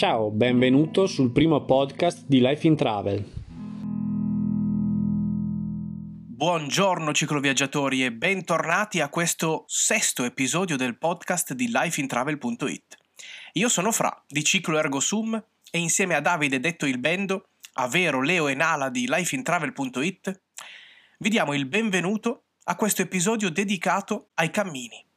Ciao, benvenuto sul primo podcast di Life in Travel. Buongiorno cicloviaggiatori e bentornati a questo sesto episodio del podcast di lifeintravel.it. Io sono Fra di Ciclo Ergo Sum e insieme a Davide detto il Bendo, a Vero, Leo e Nala di lifeintravel.it vi diamo il benvenuto a questo episodio dedicato ai cammini.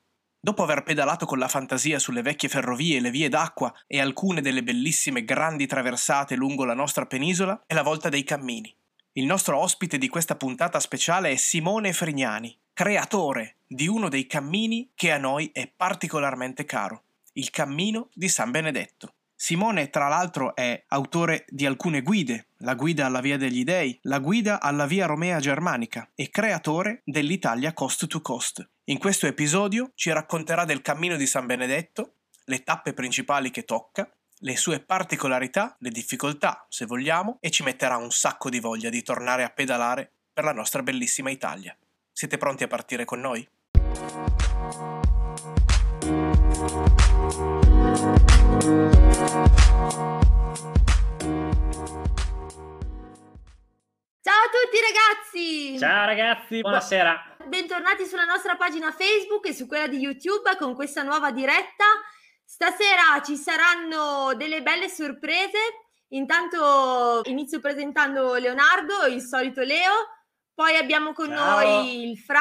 Dopo aver pedalato con la fantasia sulle vecchie ferrovie e le vie d'acqua e alcune delle bellissime grandi traversate lungo la nostra penisola, è la volta dei cammini. Il nostro ospite di questa puntata speciale è Simone Frignani, creatore di uno dei cammini che a noi è particolarmente caro, il Cammino di San Benedetto. Simone, tra l'altro, è autore di alcune guide, la guida alla Via degli Dei, la guida alla Via Romea Germanica e creatore dell'Italia Coast to Coast. In questo episodio ci racconterà del cammino di San Benedetto, le tappe principali che tocca, le sue particolarità, le difficoltà, se vogliamo, e ci metterà un sacco di voglia di tornare a pedalare per la nostra bellissima Italia. Siete pronti a partire con noi? Ciao a tutti ragazzi! Ciao ragazzi, buonasera. Bentornati sulla nostra pagina Facebook e su quella di YouTube con questa nuova diretta. Stasera ci saranno delle belle sorprese. Intanto inizio presentando Leonardo, il solito Leo. Poi abbiamo con Ciao. noi il Fra.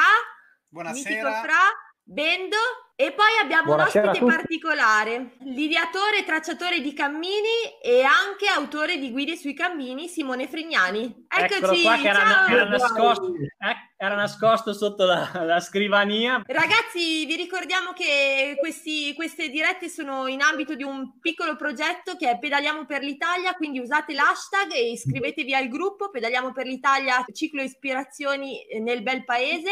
Buonasera. Fra, Bendo e poi abbiamo Buonasera un ospite particolare, l'ideatore e tracciatore di cammini e anche autore di guide sui cammini, Simone Frignani. Eccoci, qua che era, era, nascosto, eh, era, nascosto, sotto la, la, scrivania. Ragazzi, vi ricordiamo che questi, queste dirette sono in ambito di un piccolo progetto che è Pedaliamo per l'Italia, quindi usate l'hashtag e iscrivetevi al gruppo Pedaliamo per l'Italia, ciclo ispirazioni nel bel paese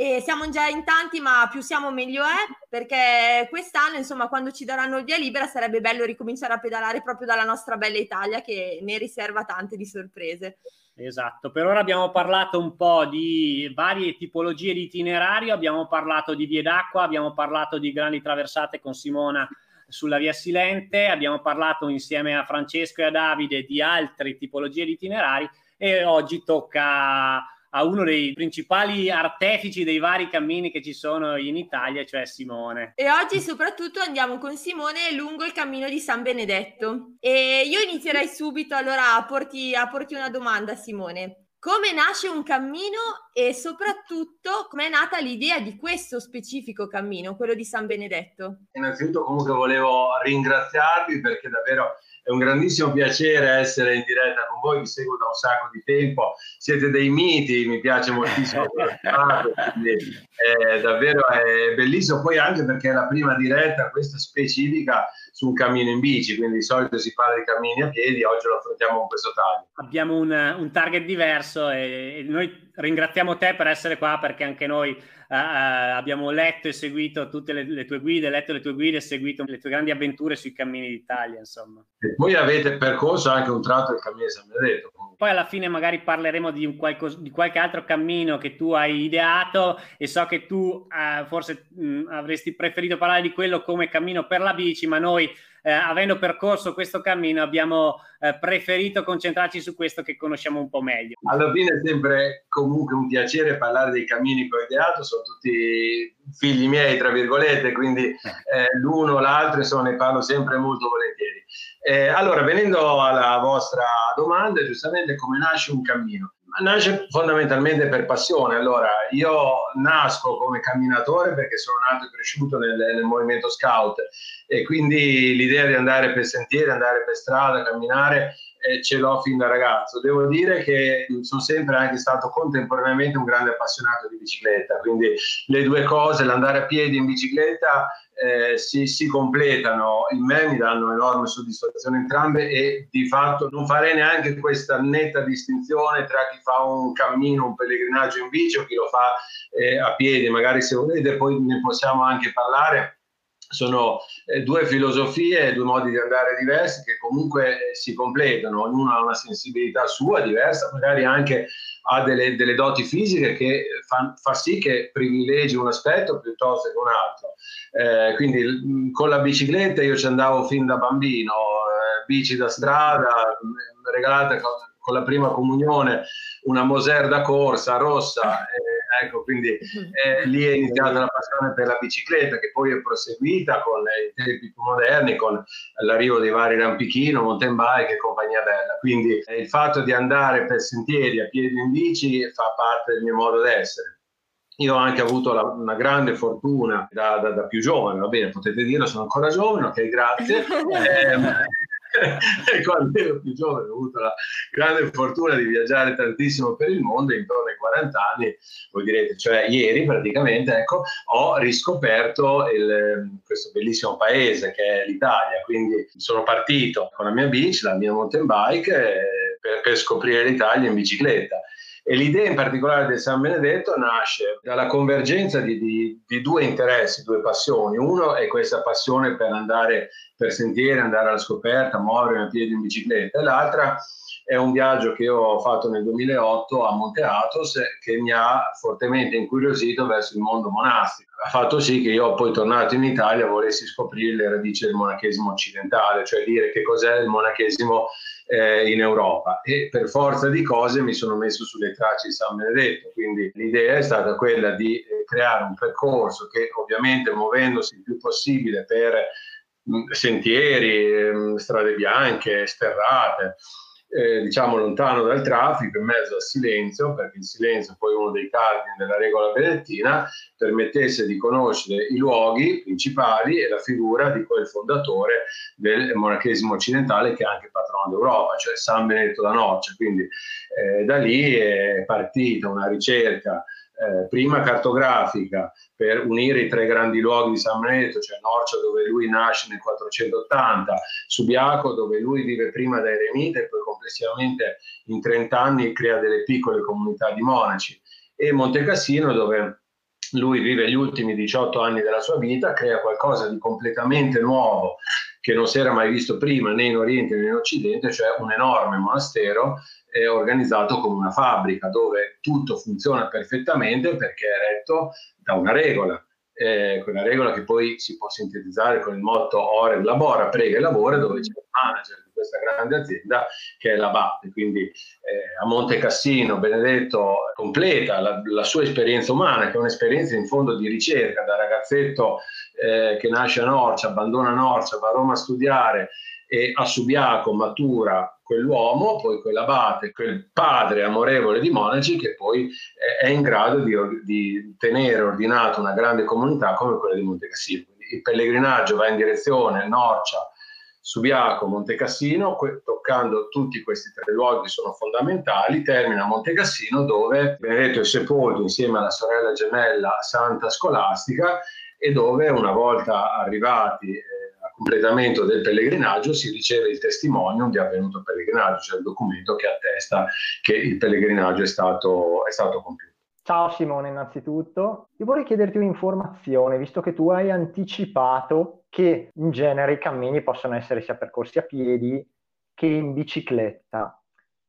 e siamo già in tanti, ma più siamo meglio è, perché quest'anno, insomma, quando ci daranno il via libera sarebbe bello ricominciare a pedalare proprio dalla nostra bella Italia che ne riserva tante di sorprese. Esatto, per ora abbiamo parlato un po' di varie tipologie di itinerario, abbiamo parlato di vie d'acqua, abbiamo parlato di grandi traversate con Simona sulla via Silente, abbiamo parlato insieme a Francesco e a Davide di altre tipologie di itinerari e oggi tocca a uno dei principali artefici dei vari cammini che ci sono in Italia, cioè Simone. E oggi soprattutto andiamo con Simone lungo il cammino di San Benedetto. E io inizierei subito allora a porti, a porti una domanda, Simone. Come nasce un cammino e soprattutto come è nata l'idea di questo specifico cammino, quello di San Benedetto? Innanzitutto comunque volevo ringraziarvi perché davvero è un grandissimo piacere essere in diretta con voi, vi seguo da un sacco di tempo, siete dei miti, mi piace moltissimo quindi, eh, davvero è bellissimo, poi anche perché è la prima diretta, questa specifica su un cammino in bici, quindi di solito si parla di cammini a piedi, oggi lo affrontiamo con questo taglio. Abbiamo un, un target diverso e noi ringraziamo te per essere qua perché anche noi uh, abbiamo letto e seguito tutte le, le, tue guide, letto le tue guide e seguito le tue grandi avventure sui cammini d'Italia, insomma. E poi avete percorso anche un tratto del cammino di San Benedetto. Poi alla fine magari parleremo di, qualcos- di, qualche altro cammino che tu hai ideato e so che tu uh, forse mh, avresti preferito parlare di quello come cammino per la bici, ma noi eh, avendo percorso questo cammino abbiamo eh, preferito concentrarci su questo che conosciamo un po' meglio. Alla fine è sempre comunque un piacere parlare dei cammini che ho ideato, sono tutti figli miei, tra virgolette, quindi eh, l'uno l'altro, insomma, ne parlo sempre molto volentieri. Eh, allora, venendo alla vostra domanda, giustamente come nasce un cammino? Nasce fondamentalmente per passione. Allora, io nasco come camminatore perché sono nato e cresciuto nel, nel movimento scout e quindi l'idea di andare per sentieri, andare per strada, camminare eh, ce l'ho fin da ragazzo. Devo dire che sono sempre anche stato contemporaneamente un grande appassionato di bicicletta, quindi le due cose, l'andare a piedi in bicicletta eh, si, si, completano. In me, mi danno enorme soddisfazione entrambe e di fatto non farei neanche questa netta distinzione tra chi fa un cammino, un pellegrinaggio in bici o chi lo fa eh, a piedi, magari se volete poi ne possiamo anche parlare sono eh, due filosofie, due modi di andare diversi che comunque eh, si completano, ognuno ha una sensibilità sua diversa, magari anche ha delle, delle doti fisiche che fa, fa, sì che privilegi un aspetto piuttosto che un altro. Eh, quindi con la bicicletta io ci andavo fin da bambino, bici da strada, regalata con, la prima comunione una Moser da corsa rossa, eh, ecco, quindi eh, lì è iniziata la passione per la bicicletta che poi è proseguita con i tempi più moderni, con l'arrivo dei vari rampichino, mountain bike e compagnia bella. Quindi eh, il fatto di andare per sentieri a piedi in bici fa parte del mio modo d'essere. Io ho anche avuto la, una grande fortuna da, da, da, più giovane, va bene, potete dirlo, sono ancora giovane, ok, grazie. Eh, quando ero più giovane ho avuto la grande fortuna di viaggiare tantissimo per il mondo, intorno ai 40 anni, voi direte, cioè ieri praticamente, ecco, ho riscoperto il, questo bellissimo paese che è l'Italia, quindi sono partito con la mia bici, la mia mountain bike, eh, per, per scoprire l'Italia in bicicletta e l'idea in particolare del San Benedetto nasce dalla convergenza di, di, di, due interessi, due passioni. Uno è questa passione per andare per sentieri, andare alla scoperta, muovermi a piedi in bicicletta, e l'altra è un viaggio che ho fatto nel 2008 a Monte Athos che mi ha fortemente incuriosito verso il mondo monastico. Ha fatto sì che io poi tornato in Italia volessi scoprire le radici del monachesimo occidentale, cioè dire che cos'è il monachesimo eh, in Europa. E per forza di cose mi sono messo sulle tracce di San Benedetto, quindi l'idea è stata quella di eh, creare un percorso che ovviamente muovendosi il più possibile per mh, sentieri, mh, mm, strade bianche, sterrate, eh, diciamo lontano dal traffico, in mezzo al silenzio, perché il silenzio è poi uno dei cardini della regola benedettina, permettesse di conoscere i luoghi principali e la figura di quel fondatore del monachesimo occidentale che è anche patrono d'Europa, cioè San Benedetto da Norcia. Quindi eh, da lì è partita una ricerca eh, prima cartografica per unire i tre grandi luoghi di San Benedetto, cioè Norcia dove lui nasce nel 480, Subiaco dove lui vive prima da eremita e poi complessivamente in 30 anni crea delle piccole comunità di monaci, e Monte Cassino dove lui vive gli ultimi 18 anni della sua vita, crea qualcosa di completamente nuovo che non si era mai visto prima né in Oriente né in Occidente, cioè un enorme monastero eh, organizzato come una fabbrica dove tutto funziona perfettamente perché è retto da una regola. Eh, quella regola che poi si può sintetizzare con il motto ore labora, prega e lavora, dove c'è il manager di questa grande azienda che è la BAT. Quindi eh, a Monte Cassino Benedetto completa la, la, sua esperienza umana, che è un'esperienza in fondo di ricerca, da ragazzetto eh, che nasce a Norcia, abbandona Norcia, va a Roma a studiare e a Subiaco matura quell'uomo, poi quell'abate, quel padre amorevole di monaci che poi è in grado di, di tenere ordinata una grande comunità come quella di Monte Cassino. Il pellegrinaggio va in direzione Norcia, Subiaco, Monte Cassino, que- toccando tutti questi tre luoghi sono fondamentali, termina a Monte Cassino dove Benedetto è sepolto insieme alla sorella gemella Santa Scolastica e dove una volta arrivati eh, completamento del pellegrinaggio si riceve il testimonium di avvenuto pellegrinaggio, cioè il documento che attesta che il pellegrinaggio è stato, è stato compiuto. Ciao Simone, innanzitutto. Io vorrei chiederti un'informazione, visto che tu hai anticipato che in genere i cammini possono essere sia percorsi a piedi che in bicicletta.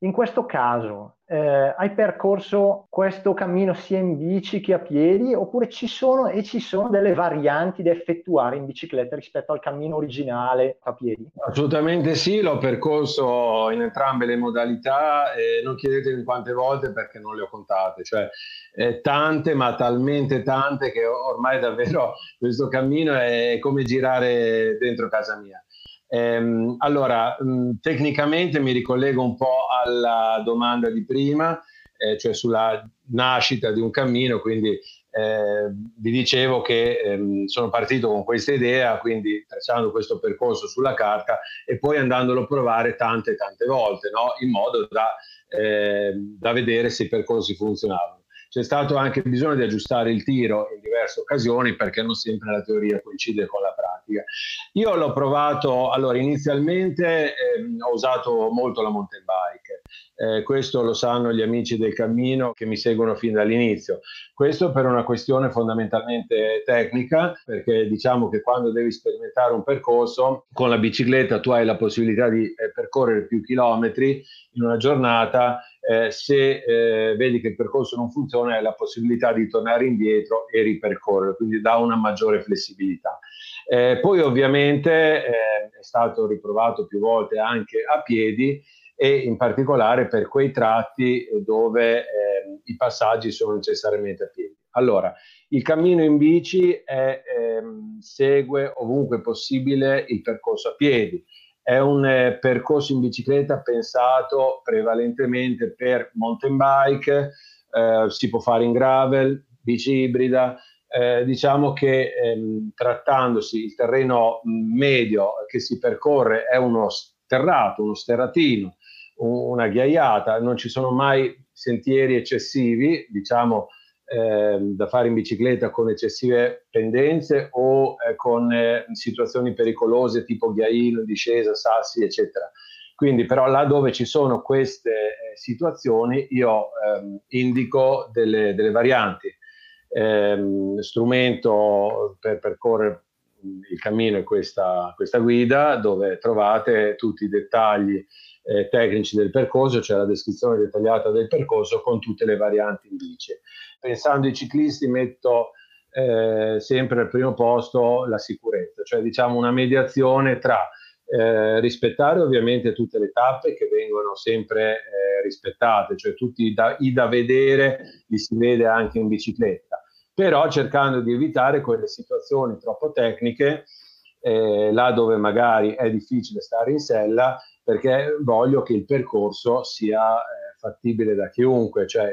In questo caso eh, hai percorso questo cammino sia in bici che a piedi oppure ci sono e ci sono delle varianti da effettuare in bicicletta rispetto al cammino originale a piedi? Assolutamente sì, l'ho percorso in entrambe le modalità e non chiedetemi quante volte perché non le ho contate, cioè eh, tante ma talmente tante che ormai davvero questo cammino è come girare dentro casa mia. Ehm, allora, mh, mm, tecnicamente mi ricollego un po' alla domanda di prima, eh, cioè sulla nascita di un cammino, quindi eh, vi dicevo che ehm, sono partito con questa idea, quindi tracciando questo percorso sulla carta e poi andandolo a provare tante tante volte, no? in modo da, eh, da vedere se i percorsi funzionavano. C'è stato anche bisogno di aggiustare il tiro in diverse occasioni perché non sempre la teoria coincide con la pratica. Io l'ho provato, allora inizialmente eh, ho usato molto la mountain bike, Eh, questo lo sanno gli amici del cammino che mi seguono fin dall'inizio. Questo per una questione fondamentalmente tecnica, perché diciamo che quando devi sperimentare un percorso con la bicicletta tu hai la possibilità di eh, percorrere più chilometri in una giornata. Eh, se eh, vedi che il percorso non funziona, hai la possibilità di tornare indietro e ripercorrere, quindi dà una maggiore flessibilità. Eh, poi ovviamente eh, è stato riprovato più volte anche a piedi e in particolare per quei tratti dove eh, i passaggi sono necessariamente a piedi. Allora, il cammino in bici è, ehm, segue ovunque possibile il percorso a piedi. È un eh, percorso in bicicletta pensato prevalentemente per mountain bike, eh, si può fare in gravel, bici ibrida, eh, diciamo che ehm, trattandosi il terreno medio che si percorre è uno sterrato, uno sterratino, una ghiaiata, non ci sono mai sentieri eccessivi, diciamo eh, da fare in bicicletta con eccessive pendenze o eh, con eh, situazioni pericolose tipo ghiaino, discesa, sassi, eccetera. Quindi però là dove ci sono queste eh, situazioni io ehm, indico delle, delle varianti ehm, strumento per percorrere il cammino è questa, questa, guida dove trovate tutti i dettagli eh, tecnici del percorso, cioè la descrizione dettagliata del percorso con tutte le varianti in bici. Pensando ai ciclisti metto eh, sempre al primo posto la sicurezza, cioè diciamo una mediazione tra eh, rispettare ovviamente tutte le tappe che vengono sempre eh, rispettate, cioè tutti i da, i da vedere li si vede anche in bicicletta però cercando di evitare quelle situazioni troppo tecniche, eh, là dove magari è difficile stare in sella, perché voglio che il percorso sia eh, fattibile da chiunque, cioè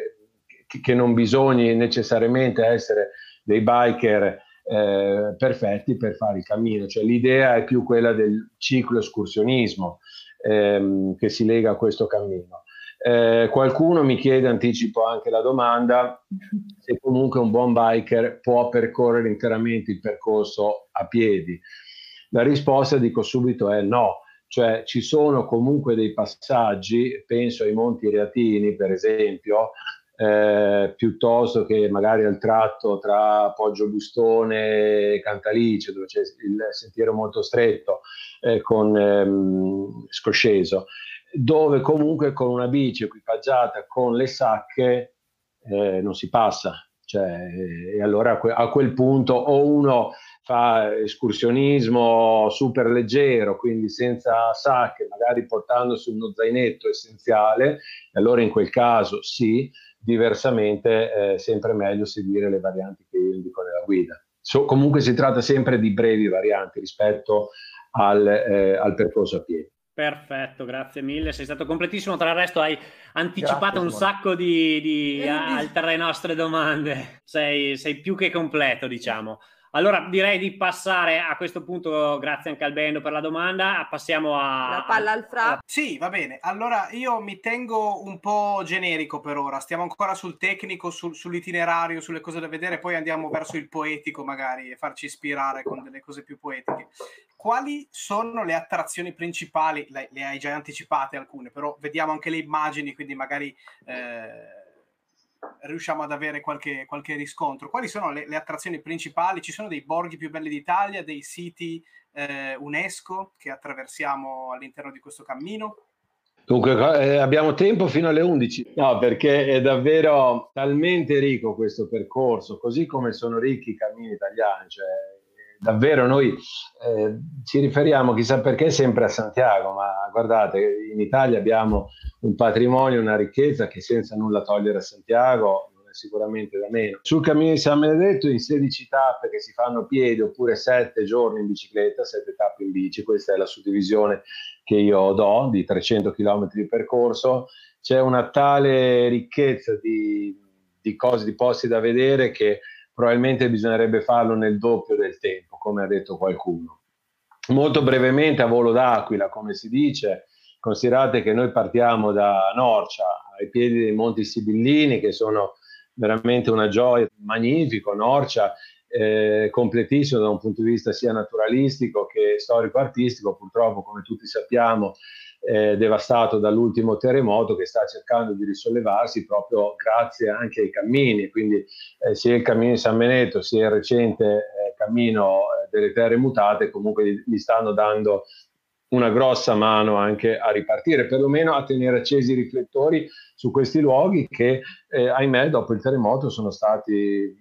che, non bisogni necessariamente essere dei biker eh, perfetti per fare il cammino, cioè l'idea è più quella del ciclo escursionismo ehm, che si lega a questo cammino. Eh, qualcuno mi chiede, anticipo anche la domanda, se comunque un buon biker può percorrere interamente il percorso a piedi. La risposta, dico subito, è no. Cioè ci sono comunque dei passaggi, penso ai Monti Reatini per esempio, eh, piuttosto che magari al tratto tra Poggio Bustone e Cantalice, dove c'è il sentiero molto stretto eh, con ehm, Scosceso dove comunque con una bici equipaggiata con le sacche eh, non si passa. Cioè, e allora a quel punto o uno fa escursionismo super leggero, quindi senza sacche, magari portandosi uno zainetto essenziale, e allora in quel caso sì, diversamente è eh, sempre meglio seguire le varianti che io indico nella guida. So, comunque si tratta sempre di brevi varianti rispetto al, eh, al percorso a piedi. Perfetto, grazie mille, sei stato completissimo. Tra il resto hai anticipato grazie, un sacco di, di altre nostre domande. Sei, sei più che completo, diciamo. Allora direi di passare a questo punto, grazie anche al Bendo per la domanda, passiamo a... La palla al fra. Sì, va bene. Allora io mi tengo un po' generico per ora, stiamo ancora sul tecnico, sul, sull'itinerario, sulle cose da vedere, poi andiamo verso il poetico magari e farci ispirare con delle cose più poetiche. Quali sono le attrazioni principali? Le, le hai già anticipate alcune, però vediamo anche le immagini, quindi magari... Eh, riusciamo ad avere qualche, qualche riscontro. Quali sono le, le, attrazioni principali? Ci sono dei borghi più belli d'Italia, dei siti eh, UNESCO che attraversiamo all'interno di questo cammino? Dunque, eh, abbiamo tempo fino alle 11. No, perché è davvero talmente ricco questo percorso, così come sono ricchi i cammini italiani. Cioè, davvero noi eh, ci riferiamo chissà perché sempre a Santiago, ma guardate, in Italia abbiamo un patrimonio, una ricchezza che senza nulla togliere a Santiago non è sicuramente da meno. Sul cammino di San Benedetto in 16 tappe che si fanno a piedi oppure 7 giorni in bicicletta, 7 tappe in bici, questa è la suddivisione che io do di 300 km di percorso, c'è una tale ricchezza di, di cose, di posti da vedere che probabilmente bisognerebbe farlo nel doppio del tempo, come ha detto qualcuno. Molto brevemente a volo d'aquila, come si dice, considerate che noi partiamo da Norcia, ai piedi dei Monti Sibillini, che sono veramente una gioia, magnifico, Norcia, eh, completissimo da un punto di vista sia naturalistico che storico-artistico, purtroppo come tutti sappiamo eh, devastato dall'ultimo terremoto che sta cercando di risollevarsi proprio grazie anche ai cammini, quindi eh, sia il cammino di San Benedetto sia il recente eh, cammino eh, delle terre mutate comunque gli, stanno dando una grossa mano anche a ripartire, perlomeno a tenere accesi i riflettori su questi luoghi che, eh, ahimè, dopo il terremoto sono stati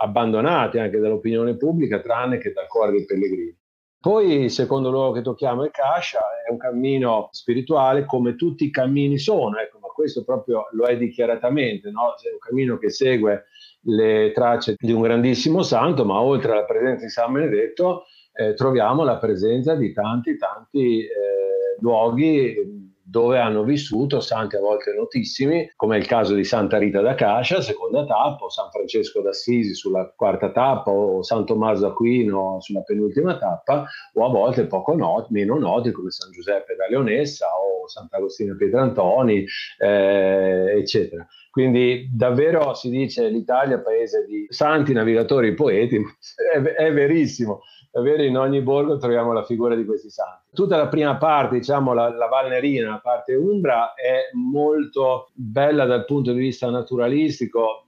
abbandonati anche dall'opinione pubblica, tranne che dal cuore dei pellegrini. Poi secondo luogo che tocchiamo è Cascia, è un cammino spirituale come tutti i cammini sono, ecco, ma questo proprio lo è dichiaratamente, no? è un cammino che segue le tracce di un grandissimo santo, ma oltre alla presenza di San Benedetto eh, troviamo la presenza di tanti, tanti eh, luoghi dove hanno vissuto santi a volte notissimi, come è il caso di Santa Rita da Cascia, seconda tappa, o San Francesco d'Assisi sulla quarta tappa, o San Tommaso d'Aquino sulla penultima tappa, o a volte poco noti, meno noti come San Giuseppe da Leonessa o Sant'Agostino Pietrantoni, eh, eccetera. Quindi davvero si dice l'Italia paese di santi, navigatori, poeti, è, è verissimo davvero in ogni borgo troviamo la figura di questi santi. Tutta la prima parte, diciamo la, la Valnerina, la parte Umbra, è molto bella dal punto di vista naturalistico,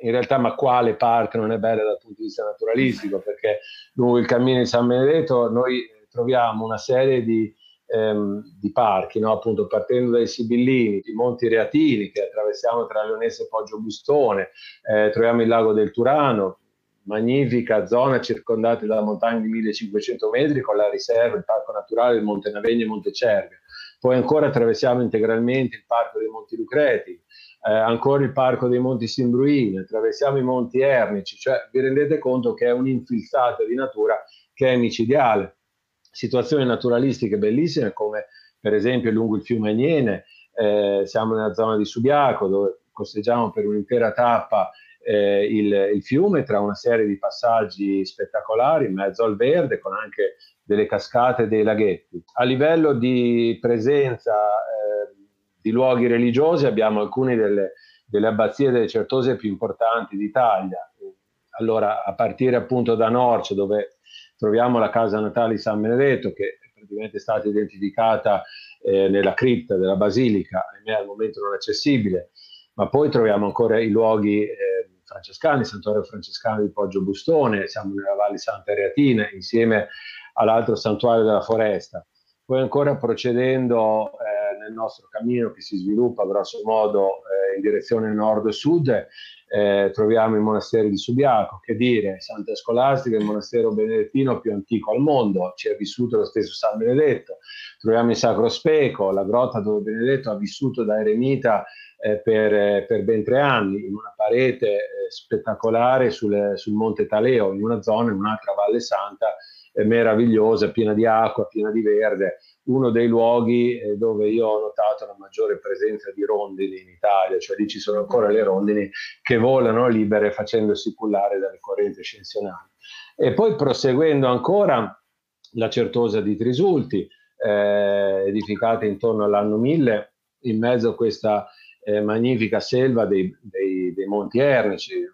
in realtà ma quale parte non è bella dal punto di vista naturalistico perché lungo il cammino di San Benedetto noi troviamo una serie di, ehm, di parchi no? appunto partendo dai Sibillini, i Monti Reatini che attraversiamo tra Leonese e Poggio Bustone eh, troviamo il lago del Turano magnifica zona circondata da montagne di 1500 metri con la riserva, il parco naturale del Monte Navegno e Monte Cervia. Poi ancora attraversiamo integralmente il parco dei Monti Lucreti, eh, ancora il parco dei Monti Simbruini, attraversiamo i Monti Ernici, cioè vi rendete conto che è un'infilzata di natura che è micidiale. Situazioni naturalistiche bellissime come per esempio lungo il fiume Agnene, eh, siamo nella zona di Subiaco dove costeggiamo per un'intera tappa eh, il, il, fiume tra una serie di passaggi spettacolari in mezzo al verde con anche delle cascate e dei laghetti. A livello di presenza eh, di luoghi religiosi abbiamo alcune delle, delle abbazie delle certose più importanti d'Italia. Allora, a partire appunto da Norcia, dove troviamo la casa natale di San Benedetto, che è praticamente stata identificata eh, nella cripta della basilica, ahimè al momento non accessibile, ma poi troviamo ancora i luoghi eh, francescani, Santuario francescano di Poggio Bustone, siamo nella Valle Santa Reatina insieme all'altro santuario della foresta. Poi ancora procedendo eh, nel nostro cammino che si sviluppa grosso modo eh, in direzione nord-sud, eh, troviamo i monasteri di Subiaco, che dire, Santa Scolastica, il monastero benedettino più antico al mondo, ci è vissuto lo stesso San Benedetto. Troviamo il Sacro Speco, la grotta dove Benedetto ha vissuto da eremita eh, per, per, ben tre anni in una parete eh, spettacolare sul, sul, Monte Taleo, in una zona, in un'altra Valle Santa eh, meravigliosa, piena di acqua, piena di verde, uno dei luoghi eh, dove io ho notato la maggiore presenza di rondini in Italia, cioè lì ci sono ancora le rondini che volano libere facendosi cullare dalle correnti ascensionali. E poi proseguendo ancora la Certosa di Trisulti, eh, edificata intorno all'anno 1000, in mezzo a questa eh, magnifica selva dei, dei, dei, Monti Ernici,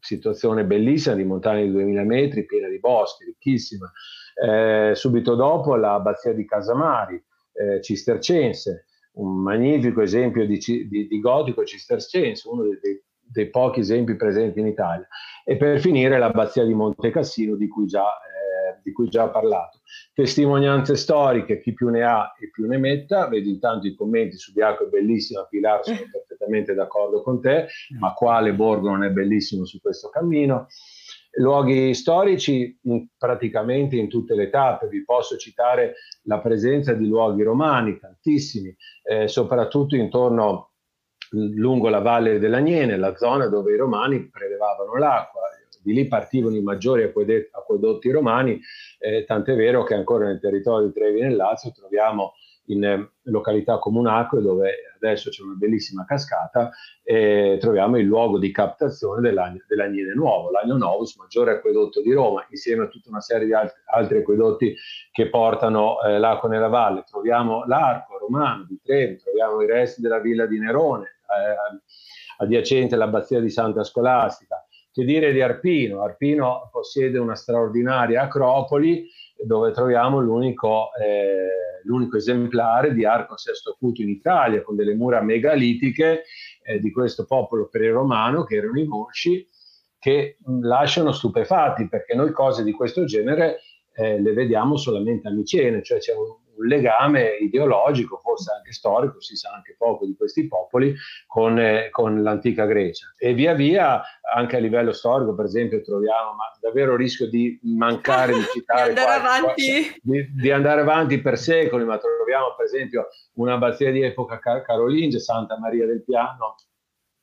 situazione bellissima di montagne di 2000 metri, piena di boschi, ricchissima. Eh, subito dopo l'abbazia di Casamari, eh, cistercense, un magnifico esempio di, di, di gotico cistercense, uno dei, dei, pochi esempi presenti in Italia. E per finire l'abbazia di Monte Cassino, di cui già di cui già ho parlato. Testimonianze storiche, chi più ne ha e più ne metta, vedi intanto i commenti su Biaco è bellissimo, Pilar sono perfettamente d'accordo con te, ma quale borgo non è bellissimo su questo cammino? Luoghi storici praticamente in tutte le tappe, vi posso citare la presenza di luoghi romani, tantissimi, eh, soprattutto intorno lungo la valle dell'Agnene, la zona dove i romani prelevavano l'acqua di lì partivano i maggiori acquedotti romani, eh, tant'è vero che ancora nel territorio di Trevi nel Lazio troviamo in eh, località Comunacque dove adesso c'è una bellissima cascata e troviamo il luogo di captazione dell'Agnene Nuovo, l'Agno Novus, maggiore acquedotto di Roma, insieme a tutta una serie di alt- altri acquedotti che portano eh, l'acqua nella valle. Troviamo l'arco romano di Trevi, troviamo i resti della villa di Nerone, eh, adiacente all'abbazia di Santa Scolastica, che dire di Arpino? Arpino possiede una straordinaria acropoli dove troviamo l'unico, eh, l'unico, esemplare di arco sesto acuto in Italia, con delle mura megalitiche eh, di questo popolo pre-romano, che erano i Mosci, che lasciano stupefatti, perché noi cose di questo genere eh, le vediamo solamente a Micene, cioè c'è un, un legame ideologico, forse anche storico, si sa anche poco di questi popoli, con, eh, con, l'antica Grecia. E via via, anche a livello storico, per esempio, troviamo ma davvero rischio di mancare di citare... di, andare avanti. Di, di, andare avanti per secoli, ma troviamo per esempio un'abbazia di epoca carolingia, Santa Maria del Piano,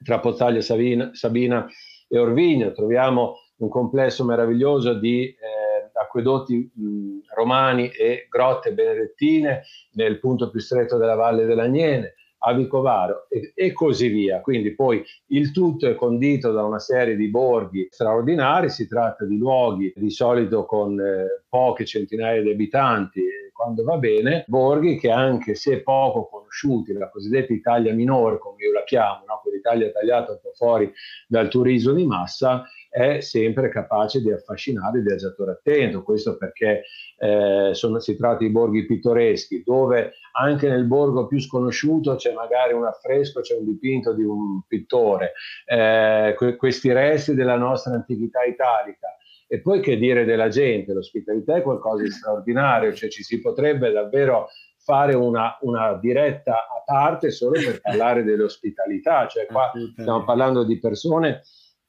tra Pozzaglia, Sabina, Sabina e Orvigno, troviamo un complesso meraviglioso di... Eh, acquedotti mh, romani e grotte benedettine nel punto più stretto della Valle dell'Agnene, a Vicovaro e, e, così via. Quindi poi il tutto è condito da una serie di borghi straordinari, si tratta di luoghi di solito con eh, poche centinaia di abitanti, quando va bene, borghi che anche se poco conosciuti, la cosiddetta Italia minore, come io la chiamo, no? quell'Italia tagliata un po' fuori dal turismo di massa, è sempre capace di affascinare il viaggiatore attento. Questo perché eh, sono, si tratta di borghi pittoreschi, dove anche nel borgo più sconosciuto c'è magari un affresco, c'è un dipinto di un pittore, eh, que- questi resti della nostra antichità italica. E poi che dire della gente? L'ospitalità è qualcosa di straordinario, cioè ci si potrebbe davvero fare una, una, diretta a parte solo per parlare dell'ospitalità, cioè qua stiamo parlando di persone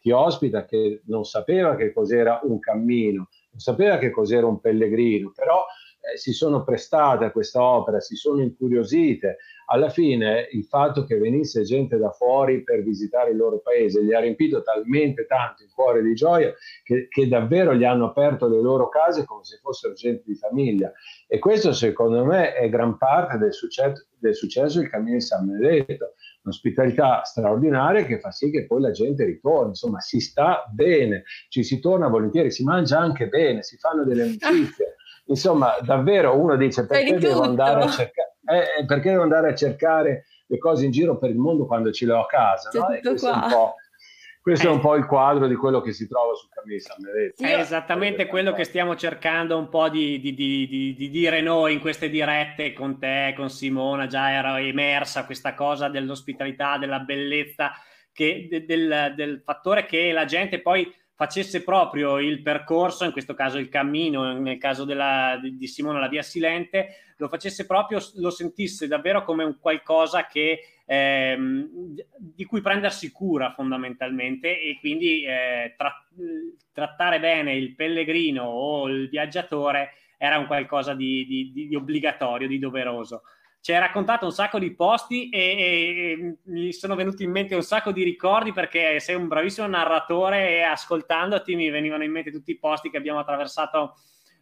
chi ospita che non sapeva che cos'era un cammino, non sapeva che cos'era un pellegrino, però eh, si sono prestate a questa opera, si sono incuriosite. Alla fine il fatto che venisse gente da fuori per visitare il loro paese gli ha riempito talmente tanto il cuore di gioia che, che davvero gli hanno aperto le loro case come se fossero gente di famiglia. E questo secondo me è gran parte del successo del, successo del Cammino di San Benedetto un'ospitalità straordinaria che fa sì che poi la gente ritorni, insomma si sta bene, ci si torna volentieri, si mangia anche bene, si fanno delle amicizie, insomma davvero uno dice perché devo, andare a cercare, eh, eh, perché devo andare a cercare le cose in giro per il mondo quando ce le ho a casa, no? E questo qua. è un po' Questo eh. è un po' il quadro di quello che si trova sul cammino di San Benedetto. È esattamente quello che stiamo cercando un po' di, di, di, di, dire noi in queste dirette con te, con Simona, già era emersa questa cosa dell'ospitalità, della bellezza, che, del, del fattore che la gente poi facesse proprio il percorso, in questo caso il cammino, nel caso della, di Simona la via Silente, lo facesse proprio, lo sentisse davvero come un qualcosa che, ehm, di cui prendersi cura fondamentalmente e quindi eh, tra, trattare bene il pellegrino o il viaggiatore era un qualcosa di, di, di obbligatorio, di doveroso ci hai raccontato un sacco di posti e, e, e, mi sono venuti in mente un sacco di ricordi perché sei un bravissimo narratore e ascoltandoti mi venivano in mente tutti i posti che abbiamo attraversato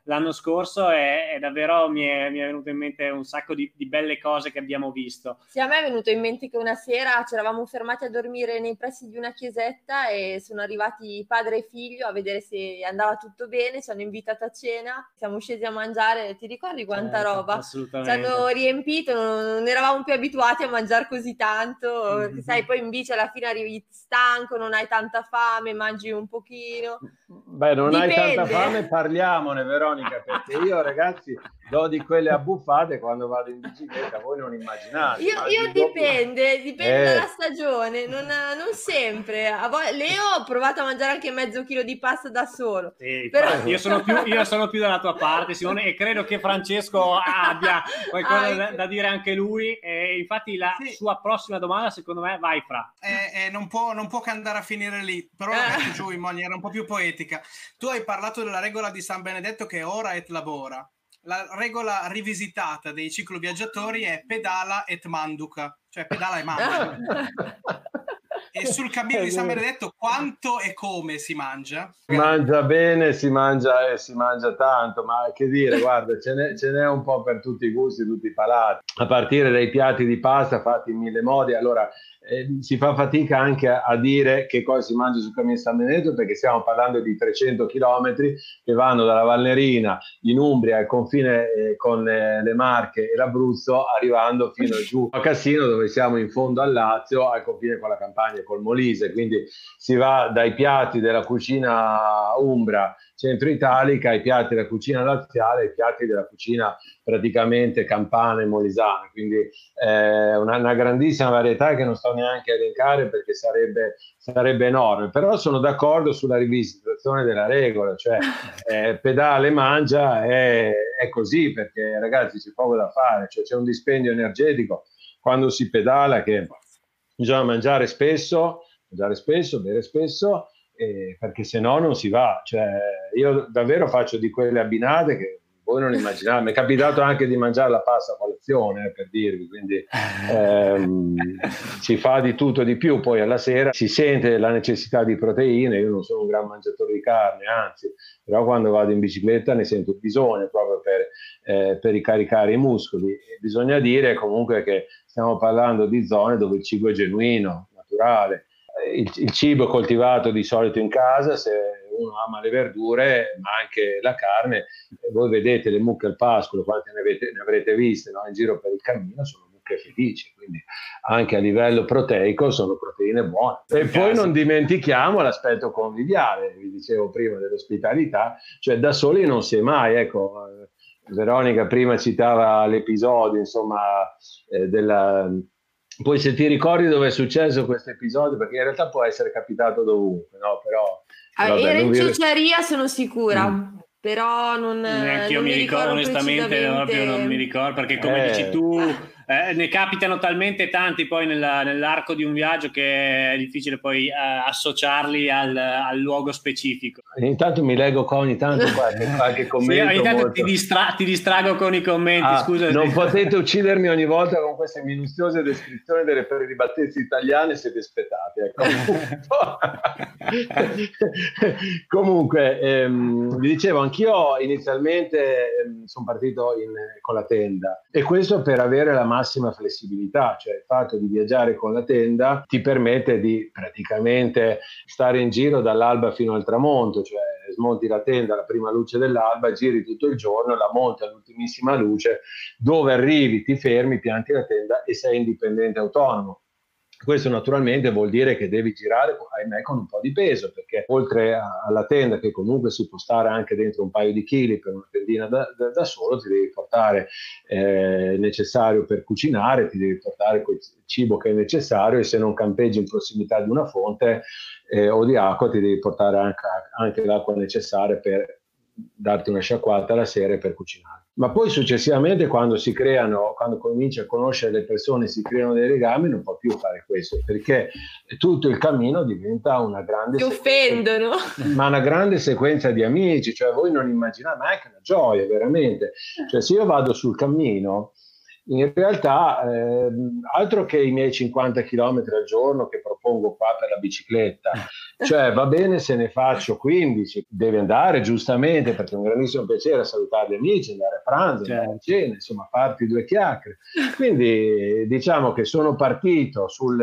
l'anno scorso e, e davvero mi è, mi è, venuto in mente un sacco di, di, belle cose che abbiamo visto. Sì, a me è venuto in mente che una sera ci eravamo fermati a dormire nei pressi di una chiesetta e sono arrivati padre e figlio a vedere se andava tutto bene, ci hanno invitato a cena, siamo scesi a mangiare, ti ricordi quanta certo, roba? Assolutamente. Ci hanno riempito, non, non, eravamo più abituati a mangiare così tanto, mm-hmm. sai, poi in bici alla fine arrivi stanco, non hai tanta fame, mangi un pochino. Beh, non Dipende. hai tanta fame, parliamone, vero? ironica perché io ragazzi do di quelle abbuffate quando vado in bicicletta, voi non immaginate. Io, io dipende, dipende eh. dalla stagione, non, non sempre. Voi, Leo ho provato a mangiare anche mezzo chilo di pasta da solo. Sì, però... io, sono più, io, sono più, dalla tua parte, Simone, e credo che Francesco abbia qualcosa da, da, dire anche lui. E infatti la sì. sua prossima domanda, secondo me, vai fra. Eh, eh, non, può, non, può, che andare a finire lì, però la metto giù in maniera un po' più poetica. Tu hai parlato della regola di San Benedetto che ora et labora la regola rivisitata dei cicloviaggiatori è pedala et manduca, cioè pedala e mangia. e sul cammino di San Benedetto quanto e come si mangia? Si mangia bene, si mangia e si mangia tanto, ma che dire, guarda, ce n'è, ce n'è, un po' per tutti i gusti, tutti i palati, a partire dai piatti di pasta fatti in mille modi. Allora, eh, si fa fatica anche a, a, dire che cosa si mangia sul cammino San Benedetto perché stiamo parlando di 300 km che vanno dalla Valnerina in Umbria al confine eh, con eh, le Marche e l'Abruzzo arrivando fino giù a Cassino dove siamo in fondo al Lazio al confine con la Campania e col Molise. Quindi si va dai piatti della cucina umbra centro italica ai piatti della cucina laziale ai piatti della cucina praticamente campana e molisana. Quindi eh, una, una grandissima varietà che non sto neanche a elencare perché sarebbe, sarebbe enorme, però sono d'accordo sulla rivisitazione della regola, cioè eh, pedale mangia è, è, così perché ragazzi c'è poco da fare, cioè, c'è un dispendio energetico. Quando si pedala che bisogna mangiare spesso, mangiare spesso, bere spesso, eh, perché se no non si va, cioè, io davvero faccio di quelle abbinate che voi non immaginate, mi è capitato anche di mangiare la pasta a colazione, eh, per dirvi, quindi ehm, si fa di tutto di più, poi alla sera si sente la necessità di proteine, io non sono un gran mangiatore di carne, anzi, però quando vado in bicicletta ne sento bisogno proprio per, eh, per ricaricare i muscoli. E bisogna dire comunque che stiamo parlando di zone dove il cibo è genuino, naturale, il, il cibo coltivato di solito in casa, se uno ama le verdure, ma anche la carne. Voi vedete le mucche al pascolo, quante ne, avete, ne avrete viste no? in giro per il cammino, sono mucche felici, quindi anche a livello proteico sono proteine buone. E poi non dimentichiamo l'aspetto conviviale, vi dicevo prima dell'ospitalità, cioè da soli non si è mai, ecco. Veronica prima citava l'episodio, insomma, eh, della, poi se ti ricordi dove è successo questo episodio, perché in realtà può essere capitato dovunque, no? Però Ah, Vabbè, era in ciociaria, sono sicura. Mm. Però non, Neanche io mi ricordo, ricordo onestamente, proprio non mi ricordo perché come eh. dici tu eh, ne capitano talmente tanti poi nella, nell'arco di un viaggio che è difficile poi eh, associarli al, al, luogo specifico. Intanto mi leggo qua ogni tanto qualche, qualche commento. sì, ogni tanto ti, distra- ti, distrago con i commenti. Ah, scusa. Non potete uccidermi ogni volta con queste minuziose descrizioni delle peribattezze italiane, siete aspettati. Ecco. Comunque, ehm, vi dicevo, anch'io inizialmente ehm, sono partito in, con la tenda e questo per avere la massa massima flessibilità, cioè il fatto di viaggiare con la tenda ti permette di praticamente stare in giro dall'alba fino al tramonto, cioè smonti la tenda alla prima luce dell'alba, giri tutto il giorno, la monti all'ultimissima luce, dove arrivi, ti fermi, pianti la tenda e sei indipendente autonomo. Questo naturalmente vuol dire che devi girare, ahimè, con un po' di peso, perché oltre alla tenda, che comunque si può stare anche dentro un paio di chili per una tendina da, da, da solo, ti devi portare eh, necessario per cucinare, ti devi portare quel cibo che è necessario e se non campeggi in prossimità di una fonte eh, o di acqua, ti devi portare anche, anche l'acqua necessaria per darti una sciacquata la sera per cucinare. Ma poi successivamente quando si creano, quando cominci a conoscere le persone, si creano dei legami, non può più fare questo, perché tutto il cammino diventa una grande... Ti offendono! Ma una grande sequenza di amici, cioè voi non immaginate, ma è anche una gioia veramente. Cioè se io vado sul cammino, in realtà eh, altro che i miei 50 km al giorno che propongo qua per la bicicletta, cioè va bene se ne faccio 15, devi andare giustamente perché è un grandissimo piacere salutare gli amici, andare a pranzo, certo. andare a cena, insomma farti due chiacchiere. Quindi diciamo che sono partito sul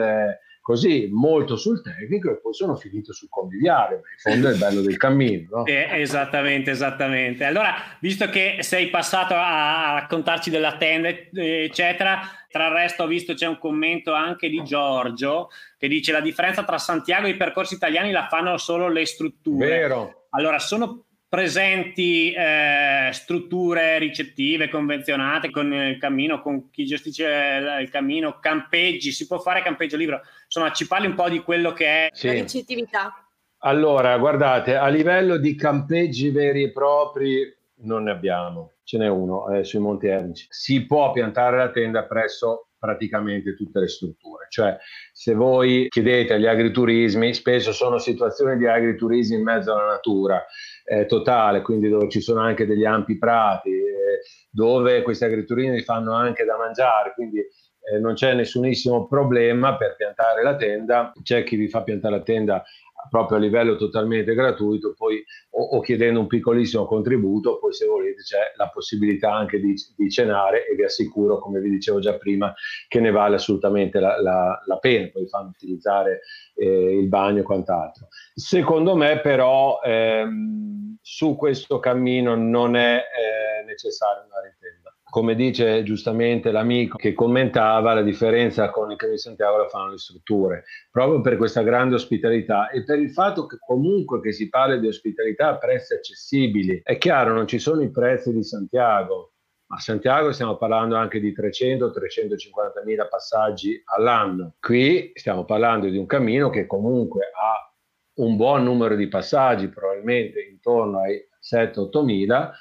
così molto sul tecnico e poi sono finito sul conviviale, ma in fondo è il bello del cammino. No? Eh, esattamente, esattamente. Allora, visto che sei passato a raccontarci della tenda, eccetera, tra il resto ho visto c'è un commento anche di Giorgio che dice la differenza tra Santiago e i percorsi italiani la fanno solo le strutture. Vero. Allora, sono presenti eh, strutture ricettive convenzionate con il cammino, con chi gestisce il cammino, campeggi, si può fare campeggio libero. Insomma, ci parli un po' di quello che è sì. la ricettività. Allora, guardate, a livello di campeggi veri e propri non ne abbiamo, ce n'è uno eh, sui Monti Ernici. Si può piantare la tenda presso praticamente tutte le strutture, cioè se voi chiedete agli agriturismi, spesso sono situazioni di agriturismi in mezzo alla natura, eh, totale, quindi dove ci sono anche degli ampi prati, eh, dove questi agriturini fanno anche da mangiare, quindi eh, non c'è nessunissimo problema per piantare la tenda, c'è chi vi fa piantare la tenda proprio a livello totalmente gratuito, poi o, o, chiedendo un piccolissimo contributo, poi se volete c'è la possibilità anche di, di, cenare e vi assicuro, come vi dicevo già prima, che ne vale assolutamente la, la, la pena, poi fanno utilizzare eh, il bagno e quant'altro. Secondo me però ehm, su questo cammino non è eh, necessario andare in tenda come dice giustamente l'amico che commentava, la differenza con il Cammino di Santiago la fanno le strutture, proprio per questa grande ospitalità e per il fatto che comunque che si parli di ospitalità a prezzi accessibili. È chiaro, non ci sono i prezzi di Santiago, ma a Santiago stiamo parlando anche di 300-350 mila passaggi all'anno. Qui stiamo parlando di un cammino che comunque ha un buon numero di passaggi, probabilmente intorno ai 7-8 mila,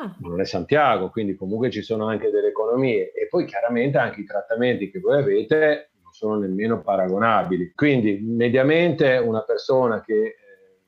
Ah. non è Santiago, quindi comunque ci sono anche delle economie e poi chiaramente anche i trattamenti che voi avete non sono nemmeno paragonabili. Quindi mediamente una persona che eh,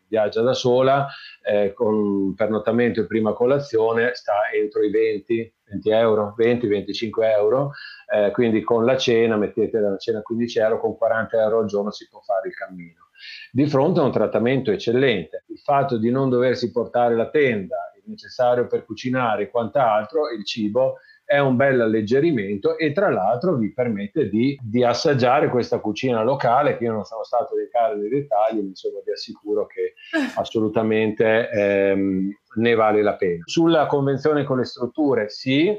viaggia da sola eh, con pernottamento e prima colazione sta entro i 20, 20 euro, 20-25 euro, eh, quindi con la cena, mettete la cena a 15 euro, con 40 euro al giorno si può fare il cammino. Di fronte a un trattamento eccellente, il fatto di non doversi portare la tenda, necessario per cucinare e quant'altro, il cibo è un bel alleggerimento e tra l'altro vi permette di, di, assaggiare questa cucina locale che io non sono stato dei cari dei dettagli, ma insomma vi assicuro che assolutamente ehm, ne vale la pena. Sulla convenzione con le strutture, sì,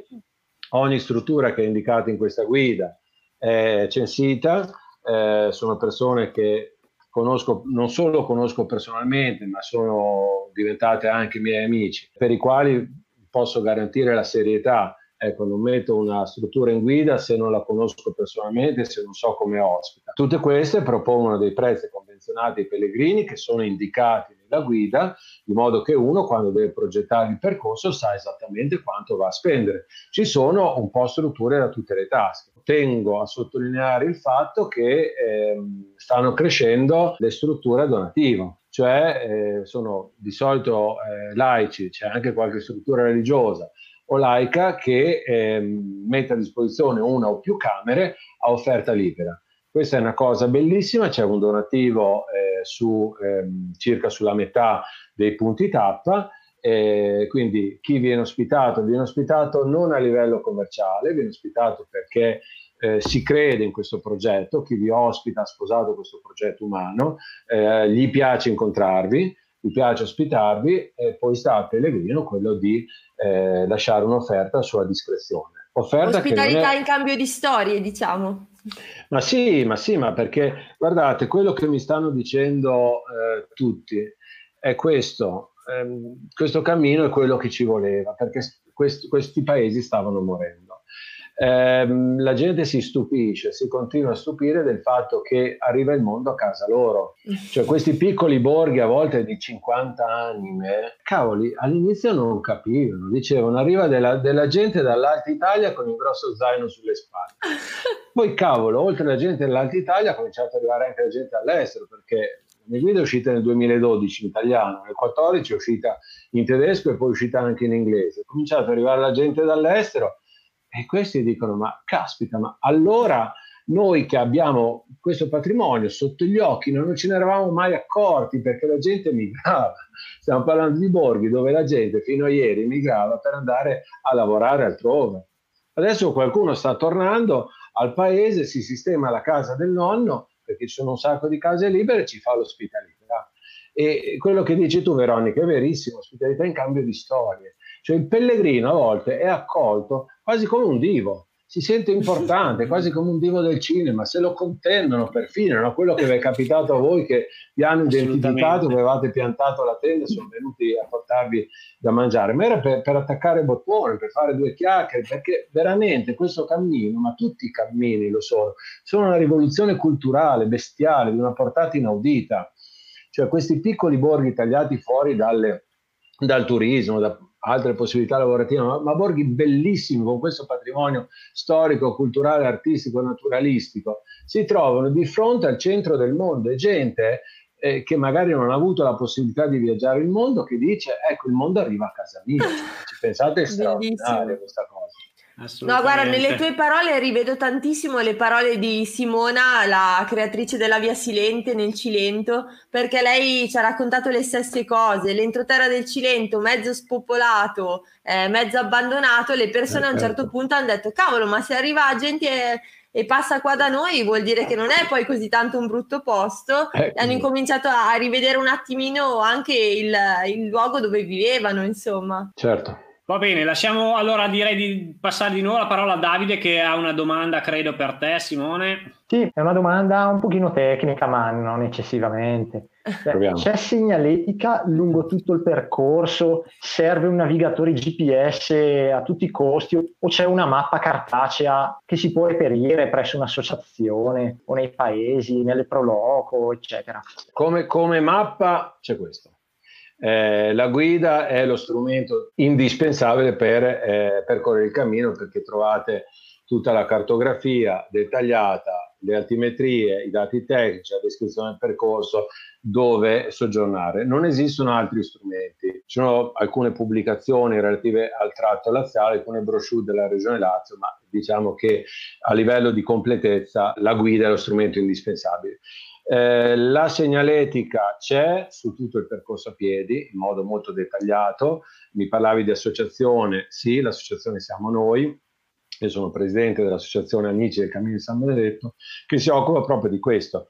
ogni struttura che è indicata in questa guida è censita, eh, sono persone che conosco, non solo conosco personalmente, ma sono diventate anche miei amici, per i quali posso garantire la serietà. Ecco, non metto una struttura in guida se non la conosco personalmente, se non so come ospita. Tutte queste propongono dei prezzi convenzionati ai pellegrini che sono indicati nella guida, in modo che uno quando deve progettare il percorso sa esattamente quanto va a spendere. Ci sono un po' strutture da tutte le tasche tengo a sottolineare il fatto che eh, stanno crescendo le strutture a donativo, cioè eh, sono di solito eh, laici, c'è anche qualche struttura religiosa o laica che ehm, mette a disposizione una o più camere a offerta libera. Questa è una cosa bellissima, c'è un donativo eh, su, ehm, circa sulla metà dei punti tappa eh, quindi chi viene ospitato viene ospitato non a livello commerciale, viene ospitato perché eh, si crede in questo progetto, chi vi ospita ha sposato questo progetto umano, eh, gli piace incontrarvi, gli piace ospitarvi e poi sta al pellegrino quello di eh, lasciare un'offerta a sua discrezione. Offerta Ospitalità è... in cambio di storie, diciamo. Ma sì, ma sì, ma perché guardate, quello che mi stanno dicendo eh, tutti è questo, ehm, questo cammino è quello che ci voleva, perché quest- questi paesi stavano morendo. Eh, la gente si stupisce, si continua a stupire del fatto che arriva il mondo a casa loro. Cioè questi piccoli borghi a volte di 50 anime, cavoli, all'inizio non capivano, dicevano arriva della, della gente dall'Alta Italia con il grosso zaino sulle spalle. Poi cavolo, oltre alla gente dell'Alta Italia ha cominciato ad arrivare anche la gente all'estero, perché mia guida è uscita nel 2012 in italiano, nel 2014 è uscita in tedesco e poi è uscita anche in inglese. È cominciato ad arrivare la gente dall'estero e questi dicono, ma caspita, ma allora noi che abbiamo questo patrimonio sotto gli occhi non ce ne eravamo mai accorti perché la gente migrava. Stiamo parlando di borghi dove la gente fino a ieri migrava per andare a lavorare altrove. Adesso qualcuno sta tornando al paese, si sistema la casa del nonno perché ci sono un sacco di case libere, ci fa l'ospitalità. E quello che dici tu, Veronica, è verissimo, ospitalità in cambio di storie. Cioè il pellegrino a volte è accolto quasi come un divo, si sente importante, quasi come un divo del cinema, se lo contendono perfino, no? quello che vi è capitato a voi che vi hanno identificato, che avevate piantato la tenda, sono venuti a portarvi da mangiare, ma era per, per attaccare bottone, per fare due chiacchiere, perché veramente questo cammino, ma tutti i cammini lo sono, sono una rivoluzione culturale, bestiale, di una portata inaudita. Cioè questi piccoli borghi tagliati fuori dalle, dal turismo, da, altre possibilità lavorative, ma, ma borghi bellissimi con questo patrimonio storico, culturale, artistico, naturalistico, si trovano di fronte al centro del mondo. E gente eh, che magari non ha avuto la possibilità di viaggiare il mondo che dice ecco il mondo arriva a casa mia, ci pensate? È straordinaria questa cosa. No, guarda, nelle tue parole rivedo tantissimo le parole di Simona, la creatrice della Via Silente nel Cilento, perché lei ci ha raccontato le stesse cose. L'entroterra del Cilento, mezzo spopolato, eh, mezzo abbandonato, le persone eh, a un certo certo. punto hanno detto, cavolo, ma se arriva gente... E e passa qua da noi vuol dire che non è poi così tanto un brutto posto eh, hanno incominciato a rivedere un attimino anche il, il luogo dove vivevano insomma certo Va bene, lasciamo allora direi di passare di nuovo la parola a Davide che ha una domanda credo per te Simone. Sì, è una domanda un pochino tecnica ma non eccessivamente. Cioè, c'è segnaletica lungo tutto il percorso? Serve un navigatore GPS a tutti i costi o c'è una mappa cartacea che si può reperire presso un'associazione o nei paesi, nelle proloco, eccetera? Come, come mappa c'è questo eh, la guida è lo strumento indispensabile per eh, percorrere il cammino perché trovate tutta la cartografia dettagliata, le altimetrie, i dati tecnici, la descrizione del percorso, dove soggiornare. Non esistono altri strumenti. Ci sono alcune pubblicazioni relative al tratto laziale, alcune brochure della Regione Lazio, ma diciamo che a livello di completezza la guida è lo strumento indispensabile. Eh, la segnaletica c'è su tutto il percorso a piedi in modo molto dettagliato. Mi parlavi di associazione, sì, l'associazione siamo noi. Io sono presidente dell'associazione Amici del Cammino di San Benedetto che si occupa proprio di questo.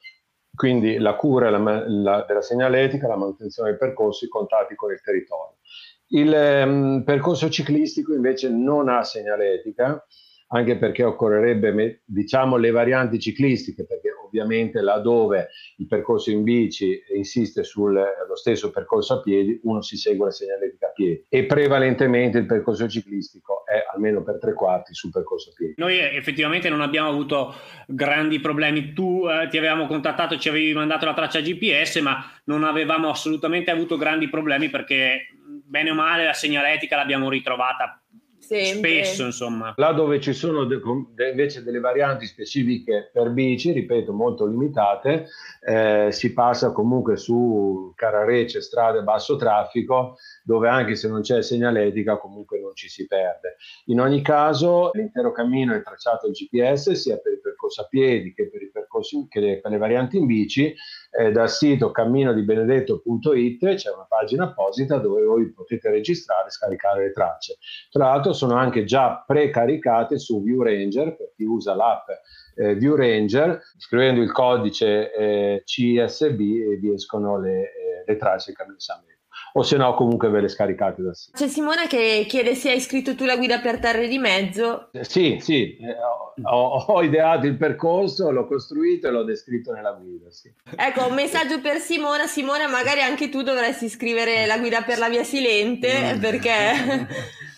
Quindi la cura la, la, della segnaletica, la manutenzione dei percorsi, i contatti con il territorio. Il um, percorso ciclistico invece non ha segnaletica, anche perché occorrerebbe, diciamo, le varianti ciclistiche, perché ovviamente laddove il percorso in bici insiste sullo stesso percorso a piedi, uno si segue la segnaletica a piedi e prevalentemente il percorso ciclistico è almeno per tre quarti sul percorso a piedi. Noi effettivamente non abbiamo avuto grandi problemi, tu eh, ti avevamo contattato, ci avevi mandato la traccia GPS, ma non avevamo assolutamente avuto grandi problemi perché bene o male la segnaletica l'abbiamo ritrovata Sempre. Spesso, insomma. Là dove ci sono de- de- invece delle varianti specifiche per bici, ripeto, molto limitate, eh, si passa comunque su Cararece, strade basso traffico, dove anche se non c'è segnaletica comunque non ci si perde. In ogni caso l'intero cammino è tracciato al GPS sia per il percorso a piedi che per, i percorsi, che per le varianti in bici eh, dal sito camminodibenedetto.it c'è una pagina apposita dove voi potete registrare e scaricare le tracce. Tra l'altro sono anche già precaricate su ViewRanger per chi usa l'app eh, ViewRanger, scrivendo il codice eh, CSB e vi escono le, eh, le tracce che hanno esame o se no comunque ve le scaricate da sito. C'è Simone che chiede se hai scritto tu la guida per terre di mezzo. Eh, sì, sì, eh, ho, ho, ideato il percorso, l'ho costruito e l'ho descritto nella guida. Sì. Ecco, un messaggio per Simona. Simona, magari anche tu dovresti scrivere la guida per la via Silente mm. perché...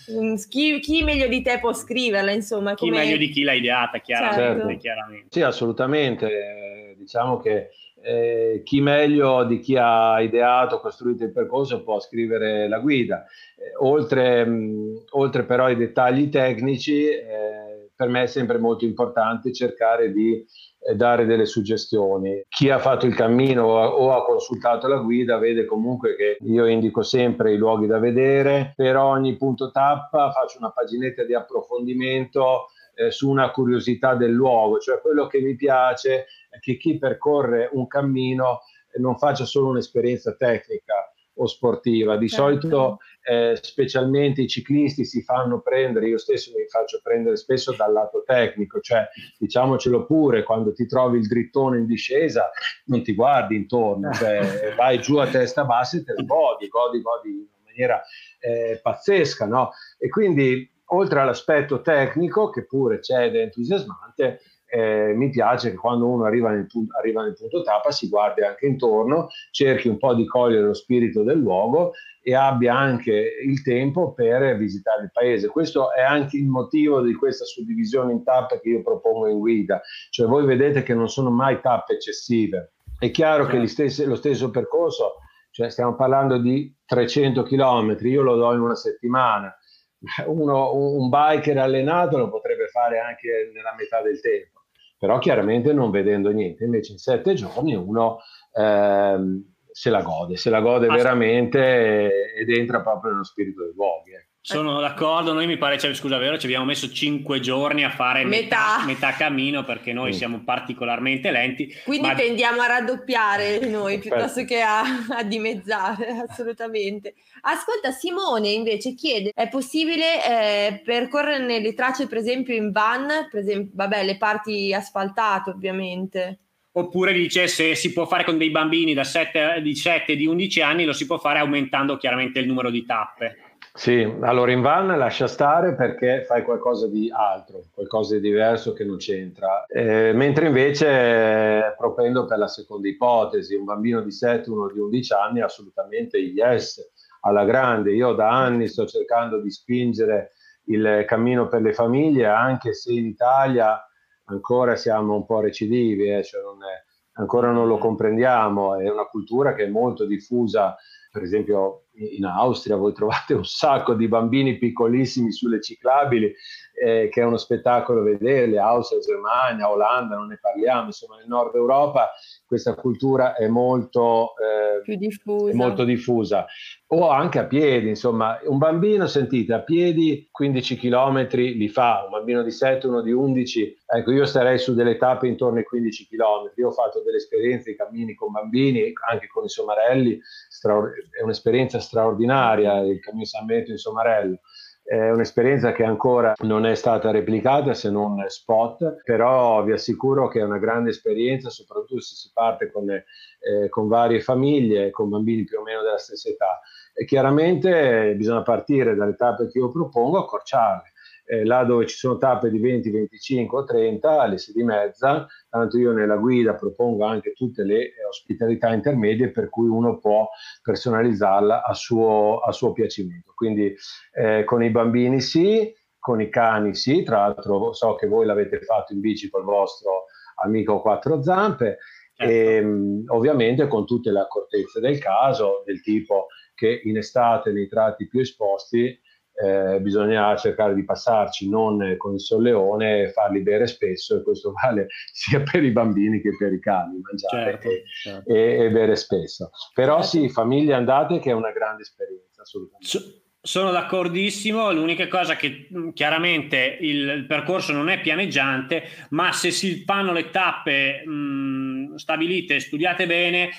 Chi, chi, meglio di te può scriverla, insomma? Chi meglio di chi l'ha ideata, chiaramente. Certo. chiaramente. Sì, assolutamente. Diciamo che eh, chi meglio di chi ha ideato, costruito il percorso può scrivere la guida. Eh, oltre, mh, oltre, però ai dettagli tecnici, eh, per me è sempre molto importante cercare di eh, dare delle suggestioni. Chi ha fatto il cammino o ha, consultato la guida vede comunque che io indico sempre i luoghi da vedere, per ogni punto tappa faccio una paginetta di approfondimento eh, su una curiosità del luogo, cioè quello che mi piace che chi percorre un cammino non faccia solo un'esperienza tecnica o sportiva. Di certo. solito, eh, specialmente i ciclisti si fanno prendere, io stesso mi faccio prendere spesso dal lato tecnico, cioè diciamocelo pure, quando ti trovi il drittone in discesa non ti guardi intorno, cioè, vai giù a testa bassa e te lo godi, godi, godi in maniera eh, pazzesca, no? E quindi oltre all'aspetto tecnico, che pure c'è ed è entusiasmante, eh, mi piace che quando uno arriva nel, punto, arriva nel punto tappa si guardi anche intorno, cerchi un po' di cogliere lo spirito del luogo e abbia anche il tempo per visitare il paese. Questo è anche il motivo di questa suddivisione in tappe che io propongo in guida, cioè voi vedete che non sono mai tappe eccessive. È chiaro che stessi, lo stesso percorso, cioè stiamo parlando di 300 km, io lo do in una settimana, uno, un biker allenato lo potrebbe fare anche nella metà del tempo, però chiaramente non vedendo niente. Invece in sette giorni uno ehm, se la gode, se la gode veramente ed entra proprio nello spirito dei luoghi. Ecco. Sono d'accordo, noi mi pare, cioè, scusa, vero, ci abbiamo messo cinque giorni a fare metà, metà, metà cammino perché noi mm. siamo particolarmente lenti. Quindi ma... tendiamo a raddoppiare noi piuttosto che a, a, dimezzare, assolutamente. Ascolta, Simone invece chiede, è possibile eh, percorrere nelle tracce per esempio in van, per esempio, vabbè, le parti asfaltate ovviamente? Oppure dice se si può fare con dei bambini da 7, di 7 e di 11 anni, lo si può fare aumentando chiaramente il numero di tappe. Sì, allora in van lascia stare perché fai qualcosa di altro, qualcosa di diverso che non c'entra. Eh, mentre invece propendo per la seconda ipotesi, un bambino di 7, uno di 11 anni, assolutamente yes, alla grande. Io da anni sto cercando di spingere il cammino per le famiglie, anche se in Italia ancora siamo un po' recidivi, eh, cioè non è, ancora non lo comprendiamo, è una cultura che è molto diffusa per esempio in Austria voi trovate un sacco di bambini piccolissimi sulle ciclabili, eh, che è uno spettacolo vederli, Austria, Germania, Olanda, non ne parliamo, insomma nel nord Europa questa cultura è molto, eh, diffusa. molto diffusa. O anche a piedi, insomma, un bambino, sentite, a piedi 15 km li fa, un bambino di 7, uno di 11, ecco io starei su delle tappe intorno ai 15 km, io ho fatto delle esperienze di cammini con bambini, anche con i somarelli, è un'esperienza straordinaria il cammino San Benedetto in Somarello è un'esperienza che ancora non è stata replicata se non spot, però vi assicuro che è una grande esperienza, soprattutto se si parte con, eh, con varie famiglie, con bambini più o meno della stessa età. E chiaramente bisogna partire dalle tappe che io propongo, accorciarle eh, là dove ci sono tappe di 20, 25 o 30, alle 6 di mezza, tanto io nella guida propongo anche tutte le eh, ospitalità intermedie per cui uno può personalizzarla a suo, a suo piacimento. Quindi eh, con i bambini sì, con i cani sì, tra l'altro so che voi l'avete fatto in bici col vostro amico quattro zampe, certo. e ehm, ovviamente con tutte le accortezze del caso, del tipo che in estate nei tratti più esposti eh, bisogna cercare di passarci non con il solleone, farli bere spesso e questo vale sia per i bambini che per i cani, mangiare certo, e, certo. E, e, bere spesso. Però certo. sì, famiglie andate che è una grande esperienza, assolutamente. So- sono d'accordissimo, l'unica cosa che chiaramente il, il, percorso non è pianeggiante, ma se si fanno le tappe mh, stabilite, studiate bene,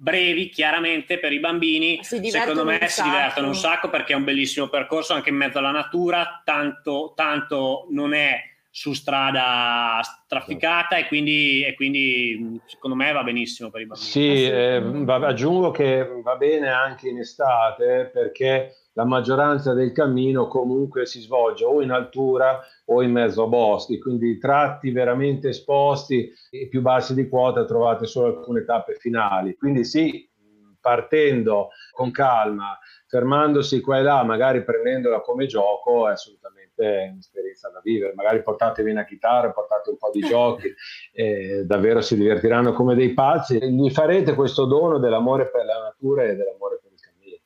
brevi chiaramente per i bambini. Secondo me si divertono un sacco. perché è un bellissimo percorso anche in mezzo alla natura tanto, tanto non è su strada trafficata e quindi, e quindi, secondo me va benissimo per i bambini. Sì, eh, aggiungo che va bene anche in estate perché la maggioranza del cammino comunque si svolge o in altura o in mezzo a boschi, quindi tratti veramente esposti e più bassi di quota trovate solo alcune tappe finali. Quindi sì, partendo con calma, fermandosi qua e là, magari prendendola come gioco, è assolutamente un'esperienza da vivere. Magari portatevi una chitarra, portate un po' di giochi, davvero si divertiranno come dei pazzi. Gli farete questo dono dell'amore per la natura e dell'amore per.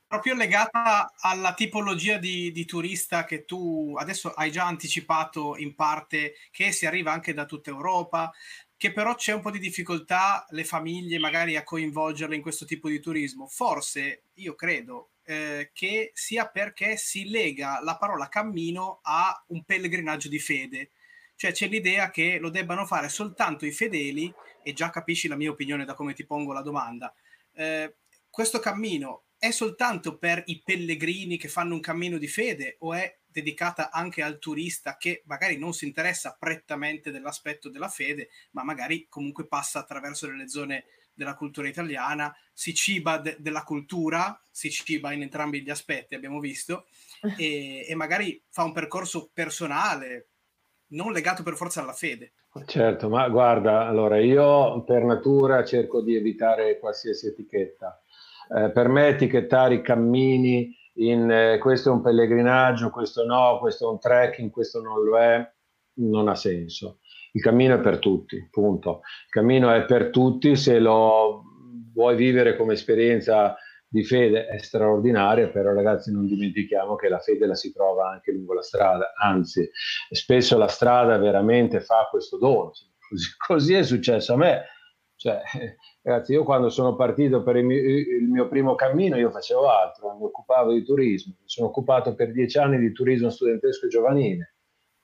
Proprio legata alla tipologia di, di turista che tu adesso hai già anticipato in parte, che si arriva anche da tutta Europa, che però c'è un po' di difficoltà le famiglie magari a coinvolgerle in questo tipo di turismo. Forse, io credo, eh, che sia perché si lega la parola cammino a un pellegrinaggio di fede. Cioè c'è l'idea che lo debbano fare soltanto i fedeli, e già capisci la mia opinione da come ti pongo la domanda. Eh, questo cammino è soltanto per i pellegrini che fanno un cammino di fede o è dedicata anche al turista che magari non si interessa prettamente dell'aspetto della fede, ma magari comunque passa attraverso delle zone della cultura italiana, si ciba de- della cultura, si ciba in entrambi gli aspetti, abbiamo visto, e, e magari fa un percorso personale, non legato per forza alla fede. Certo, ma guarda, allora io per natura cerco di evitare qualsiasi etichetta. Eh, per me etichettare i cammini in eh, questo è un pellegrinaggio, questo no, questo è un trekking, questo non lo è, non ha senso. Il cammino è per tutti, punto. Il cammino è per tutti, se lo vuoi vivere come esperienza di fede è straordinaria, però ragazzi non dimentichiamo che la fede la si trova anche lungo la strada, anzi spesso la strada veramente fa questo dono, così, così è successo a me, cioè Ragazzi, io quando sono partito per il mio, il mio, primo cammino, io facevo altro, mi occupavo di turismo, mi sono occupato per dieci anni di turismo studentesco e giovanile.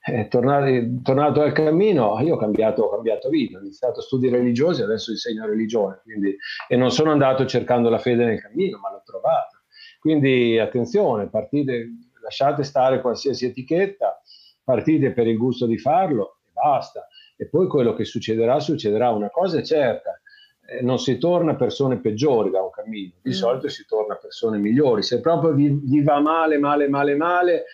Eh, tornato, tornato, al cammino, io ho cambiato, ho cambiato, vita, ho iniziato studi religiosi, adesso insegno religione, quindi, e non sono andato cercando la fede nel cammino, ma l'ho trovata. Quindi attenzione, partite, lasciate stare qualsiasi etichetta, partite per il gusto di farlo e basta. E poi quello che succederà, succederà. Una cosa è certa, eh, non si torna persone peggiori da un cammino, di mm. solito si torna persone migliori. Se proprio vi, vi va male, male, male, male,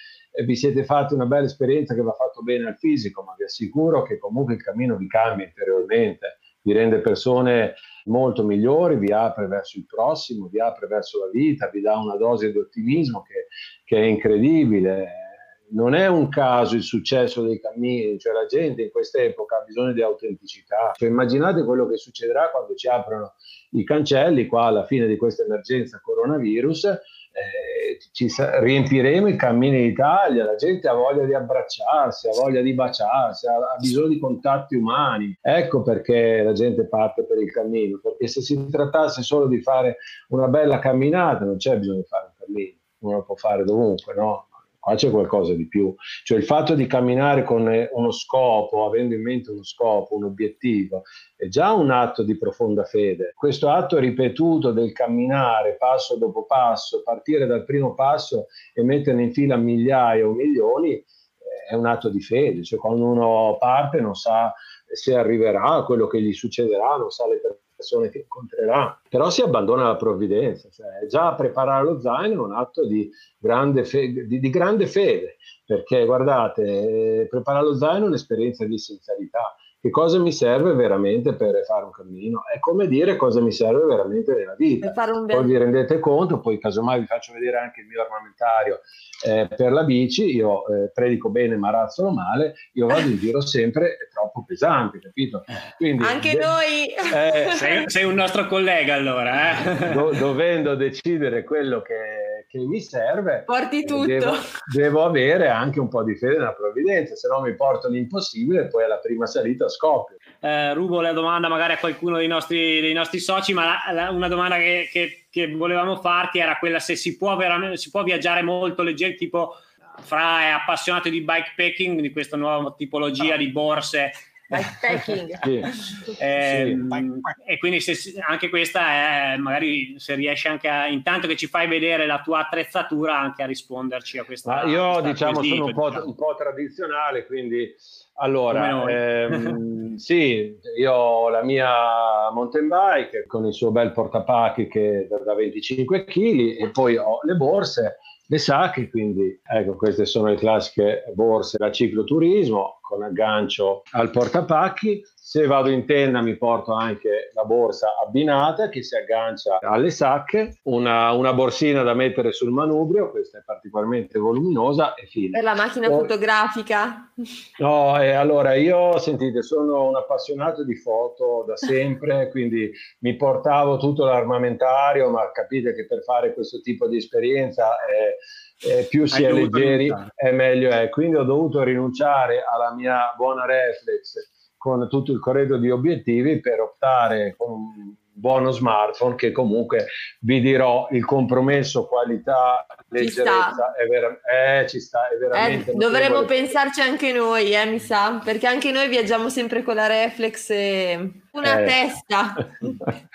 vi siete fatti una bella esperienza che va fatto bene al fisico, ma vi assicuro che comunque il cammino vi cambia interiormente, vi rende persone molto migliori, vi apre verso il prossimo, vi apre verso la vita, vi dà una dose di ottimismo che, che è incredibile. Non è un caso il successo dei cammini, cioè la gente in questa epoca ha bisogno di autenticità. Cioè, immaginate quello che succederà quando ci aprono i cancelli qua alla fine di questa emergenza coronavirus eh, ci riempiremo i cammini d'Italia, la gente ha voglia di abbracciarsi, ha voglia di baciarsi, ha, ha, bisogno di contatti umani. Ecco perché la gente parte per il cammino, perché se si trattasse solo di fare una bella camminata non c'è bisogno di fare un cammino, uno lo può fare dovunque, no? Qua c'è qualcosa di più. Cioè il fatto di camminare con eh, uno scopo, avendo in mente uno scopo, un obiettivo, è già un atto di profonda fede. Questo atto ripetuto del camminare passo dopo passo, partire dal primo passo e metterne in fila migliaia o milioni, eh, è un atto di fede. Cioè quando uno parte non sa se arriverà, quello che gli succederà, non sa le persone persone che incontrerà, però si abbandona la provvidenza, cioè già preparare lo zaino è un atto di grande, fe- di, di grande fede, perché guardate, eh, preparare lo zaino è un'esperienza di essenzialità, che cosa mi serve veramente per fare un cammino? È come dire cosa mi serve veramente nella vita. Poi vi rendete conto, poi casomai vi faccio vedere anche il mio armamentario eh, per la bici, io eh, predico bene ma razzolo male, io vado in giro sempre troppo pesante, capito? Quindi, anche de- noi! Eh, sei, sei, un nostro collega allora. Eh? Do- dovendo decidere quello che, che mi serve, porti tutto. Devo, devo, avere anche un po' di fede nella provvidenza, se no mi porto l'impossibile e poi alla prima salita scoppio. Eh, rubo la domanda magari a qualcuno dei nostri, dei nostri soci, ma la, la, una domanda che, che, che, volevamo farti era quella se si può, veramente, si può viaggiare molto leggero, tipo Fra è appassionato di bikepacking, di questa nuova tipologia oh. di borse bikepacking. sì. Eh, sì. E quindi se, anche questa è magari se riesci anche a, intanto che ci fai vedere la tua attrezzatura anche a risponderci a questa. Ma io questa diciamo quesito, sono un po', diciamo. un po', tradizionale, quindi allora ehm, sì, io ho la mia mountain bike con il suo bel portapacchi che da 25 kg e poi ho le borse le sacche, quindi ecco queste sono le classiche borse da cicloturismo con aggancio al portapacchi. Se vado in tenda mi porto anche la borsa abbinata che si aggancia alle sacche, una, una borsina da mettere sul manubrio, questa è particolarmente voluminosa e fine. Per la macchina Poi, fotografica? No, e allora io, sentite, sono un appassionato di foto da sempre, quindi mi portavo tutto l'armamentario, ma capite che per fare questo tipo di esperienza è eh, più si è leggeri è meglio è. Quindi ho dovuto rinunciare alla mia buona reflex con tutto il corredo di obiettivi per optare con un buono smartphone che comunque vi dirò il compromesso qualità leggerezza è, vera- eh, ci sta, è veramente eh, dovremmo pensarci anche noi eh, mi sa perché anche noi viaggiamo sempre con la reflex e una eh. testa.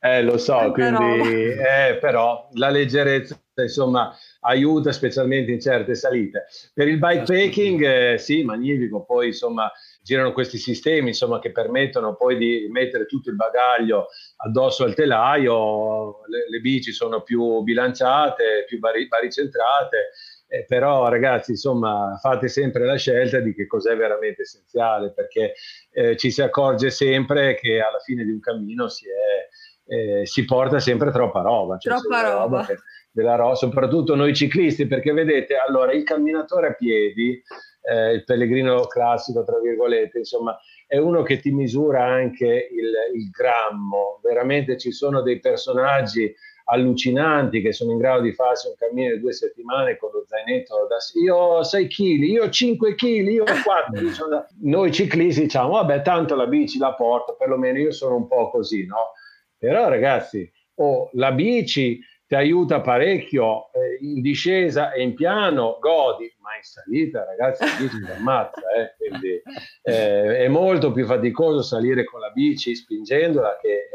Eh, lo so quindi eh, però la leggerezza insomma aiuta specialmente in certe salite. Per il bikepacking eh, sì, magnifico, poi insomma girano questi sistemi insomma, che permettono poi di mettere tutto il bagaglio addosso al telaio, le, le bici sono più bilanciate, più bari, baricentrate, eh, però ragazzi insomma fate sempre la scelta di che cos'è veramente essenziale perché eh, ci si accorge sempre che alla fine di un cammino si, è, eh, si porta sempre troppa roba. Cioè troppa roba. roba che, della rosa, soprattutto noi ciclisti, perché vedete, allora il camminatore a piedi, eh, il pellegrino classico, tra virgolette, insomma, è uno che ti misura anche il, il, grammo. Veramente ci sono dei personaggi allucinanti che sono in grado di farsi un cammino di due settimane con lo zainetto da io ho 6 kg, io ho 5 kg, io ho 4. Noi ciclisti diciamo, vabbè, tanto la bici la porto, perlomeno io sono un po' così, no? Però ragazzi, oh, la bici ti aiuta parecchio eh, in discesa e in piano, godi, ma in salita, ragazzi, la bici ti ammazza, eh? quindi eh, è molto più faticoso salire con la bici spingendola che,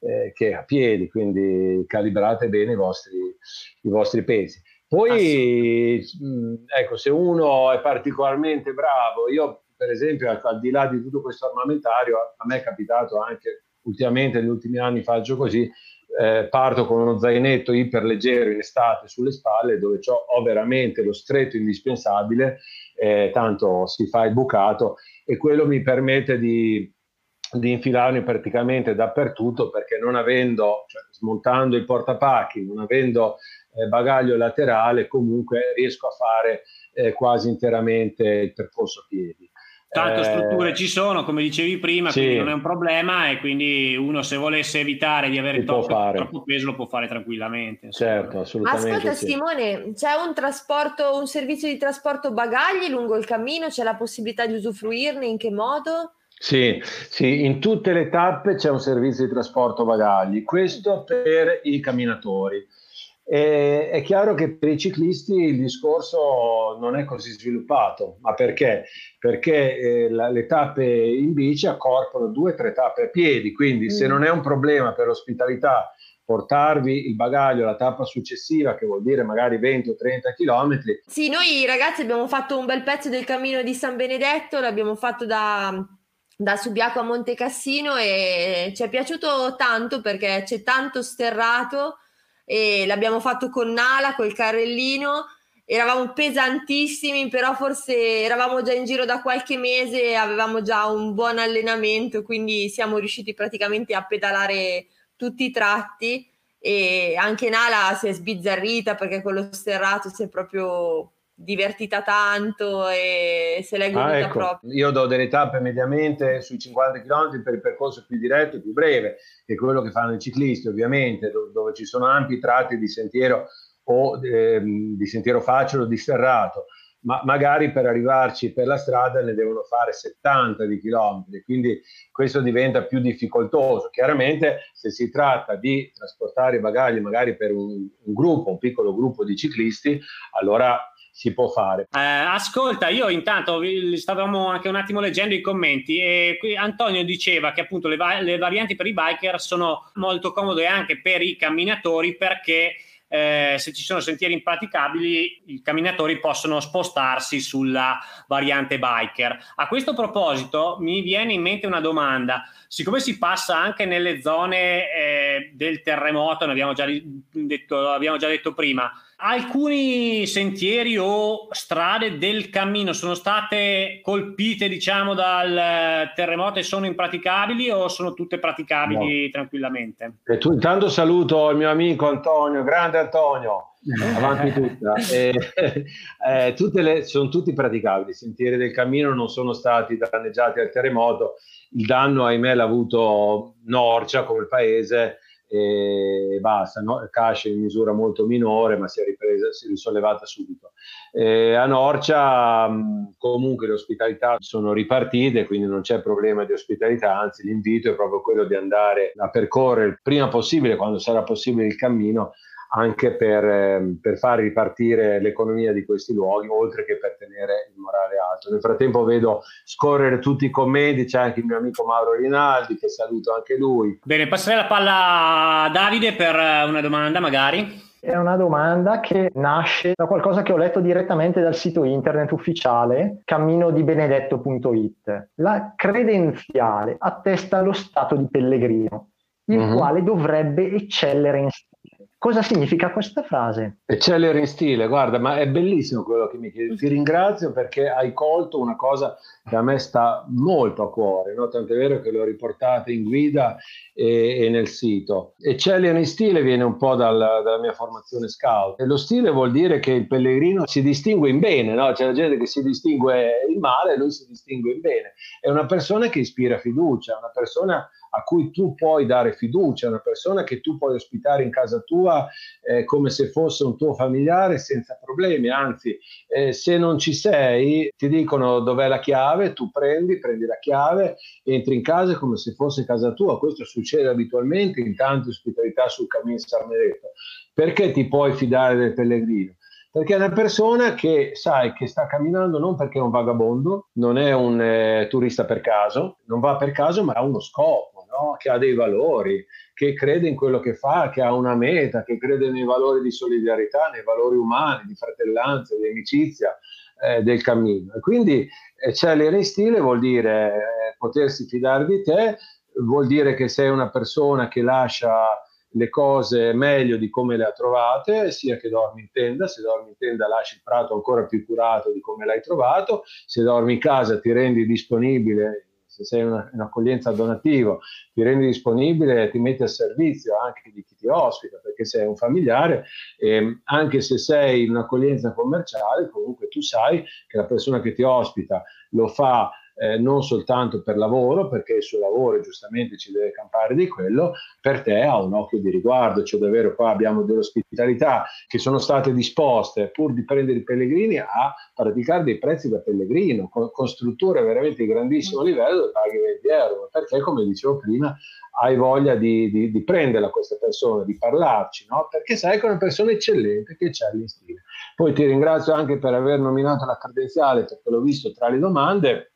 eh, eh, che a piedi, quindi calibrate bene i vostri, i vostri pesi. Poi, mh, ecco, se uno è particolarmente bravo, io per esempio, al di là di tutto questo armamentario, a me è capitato anche ultimamente, negli ultimi anni faccio così, eh, parto con uno zainetto iperleggero in estate sulle spalle dove ho veramente lo stretto indispensabile, eh, tanto si fa il bucato e quello mi permette di, di infilarmi praticamente dappertutto perché non avendo, cioè, smontando il portapacchi, non avendo eh, bagaglio laterale, comunque riesco a fare eh, quasi interamente il percorso a piedi. Tanto eh, strutture ci sono, come dicevi prima, sì. quindi non è un problema e quindi uno se volesse evitare di avere troppo, troppo, peso lo può fare tranquillamente. Certo, assolutamente. Ascolta sì. Simone, c'è un trasporto, un servizio di trasporto bagagli lungo il cammino? C'è la possibilità di usufruirne? In che modo? Sì, sì, in tutte le tappe c'è un servizio di trasporto bagagli, questo per i camminatori. E è chiaro che per i ciclisti il discorso non è così sviluppato, ma perché? Perché eh, la, le tappe in bici accorpano due o tre tappe a piedi, quindi mm. se non è un problema per l'ospitalità portarvi il bagaglio alla tappa successiva, che vuol dire magari 20 o 30 km. Sì, noi ragazzi abbiamo fatto un bel pezzo del cammino di San Benedetto, l'abbiamo fatto da, da Subiaco a Monte Cassino e ci è piaciuto tanto perché c'è tanto sterrato e l'abbiamo fatto con Nala, col carrellino. Eravamo pesantissimi, però forse eravamo già in giro da qualche mese e avevamo già un buon allenamento, quindi siamo riusciti praticamente a pedalare tutti i tratti e anche Nala si è sbizzarrita perché quello sterrato si è proprio divertita tanto e se l'è goduta ah, ecco. proprio. Io do delle tappe mediamente sui 50 km per il percorso più diretto e più breve, che è quello che fanno i ciclisti ovviamente, dove, dove ci sono ampi tratti di sentiero o eh, di sentiero facile o di sterrato, ma magari per arrivarci per la strada ne devono fare 70 di chilometri, quindi questo diventa più difficoltoso. Chiaramente se si tratta di trasportare i bagagli magari per un, un gruppo, un piccolo gruppo di ciclisti, allora si può fare. Eh, ascolta, io intanto stavamo anche un attimo leggendo i commenti e qui Antonio diceva che appunto le, va- le varianti per i biker sono molto comode anche per i camminatori perché eh, se ci sono sentieri impraticabili, i camminatori possono spostarsi sulla variante biker. A questo proposito, mi viene in mente una domanda. Siccome si passa anche nelle zone eh, del terremoto, ne abbiamo già detto, abbiamo già detto prima, Alcuni sentieri o strade del cammino sono state colpite, diciamo, dal terremoto e sono impraticabili o sono tutte praticabili no. tranquillamente? E tu, intanto saluto il mio amico Antonio, grande Antonio, avanti tutta. E, eh, tutte le, sono tutti praticabili, i sentieri del cammino non sono stati danneggiati dal terremoto, il danno ahimè l'ha avuto Norcia come paese e basta, no? Casce in misura molto minore, ma si è ripresa, si è risollevata subito. Eh, a Norcia comunque le ospitalità sono ripartite, quindi non c'è problema di ospitalità, anzi l'invito è proprio quello di andare a percorrere il prima possibile, quando sarà possibile il cammino, anche per, ehm, per, far ripartire l'economia di questi luoghi, oltre che per tenere il morale alto. Nel frattempo vedo scorrere tutti i commenti, c'è anche il mio amico Mauro Rinaldi, che saluto anche lui. Bene, passerei la palla a Davide per eh, una domanda magari. È una domanda che nasce da qualcosa che ho letto direttamente dal sito internet ufficiale camminodibenedetto.it. La credenziale attesta lo stato di pellegrino, il uh-huh. quale dovrebbe eccellere in Cosa significa questa frase? Eccellere in stile, guarda, ma è bellissimo quello che mi chiedi. Ti ringrazio perché hai colto una cosa che a me sta molto a cuore, no? è vero che l'ho riportata in guida e, e nel sito. Eccellere in stile viene un po' dal, dalla mia formazione scout e lo stile vuol dire che il pellegrino si distingue in bene, no? c'è la gente che si distingue in male lui si distingue in bene. È una persona che ispira fiducia, una persona a cui tu puoi dare fiducia, una persona che tu puoi ospitare in casa tua eh, come se fosse un tuo familiare senza problemi, anzi eh, se non ci sei ti dicono dov'è la chiave, tu prendi, prendi la chiave, entri in casa come se fosse casa tua, questo succede abitualmente in tante ospitalità sul cammino San Benedetto. Perché ti puoi fidare del pellegrino? perché è una persona che sai che sta camminando non perché è un vagabondo, non è un eh, turista per caso, non va per caso, ma ha uno scopo, no? che ha dei valori, che crede in quello che fa, che ha una meta, che crede nei valori di solidarietà, nei valori umani, di fratellanza, di amicizia eh, del cammino. E quindi eh, in stile vuol dire eh, potersi fidare di te, vuol dire che sei una persona che lascia le cose meglio di come le ha trovate, sia che dormi in tenda, se dormi in tenda lasci il prato ancora più curato di come l'hai trovato, se dormi in casa ti rendi disponibile, se sei una, un'accoglienza donativa, ti rendi disponibile e ti metti a servizio anche di chi ti ospita, perché sei un familiare, e anche se sei in un'accoglienza commerciale, comunque tu sai che la persona che ti ospita lo fa eh, non soltanto per lavoro, perché il suo lavoro giustamente ci deve campare di quello, per te ha un occhio di riguardo, cioè davvero qua abbiamo delle ospitalità che sono state disposte pur di prendere i pellegrini a praticare dei prezzi da pellegrino, con, con strutture veramente di grandissimo livello dove paghi 20 euro, perché come dicevo prima hai voglia di, di, di prenderla questa persona, di parlarci, no? perché sai che è una persona eccellente che c'è in stile. Poi ti ringrazio anche per aver nominato la credenziale, perché l'ho visto tra le domande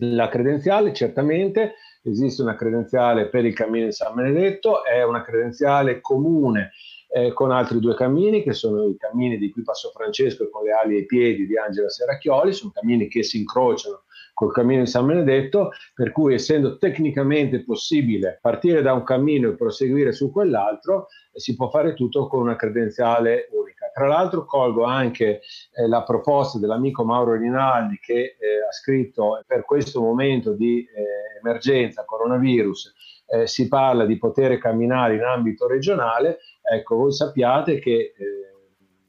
la credenziale, certamente, esiste una credenziale per il cammino di San Benedetto, è una credenziale comune eh, con altri due cammini, che sono i cammini di cui Passo Francesco e con le ali e i piedi di Angela Serracchioli, sono cammini che si incrociano col cammino di San Benedetto, per cui essendo tecnicamente possibile partire da un cammino e proseguire su quell'altro, si può fare tutto con una credenziale unica. Tra l'altro colgo anche eh, la proposta dell'amico Mauro Rinaldi che eh, ha scritto per questo momento di eh, emergenza coronavirus eh, si parla di poter camminare in ambito regionale, ecco voi sappiate che eh,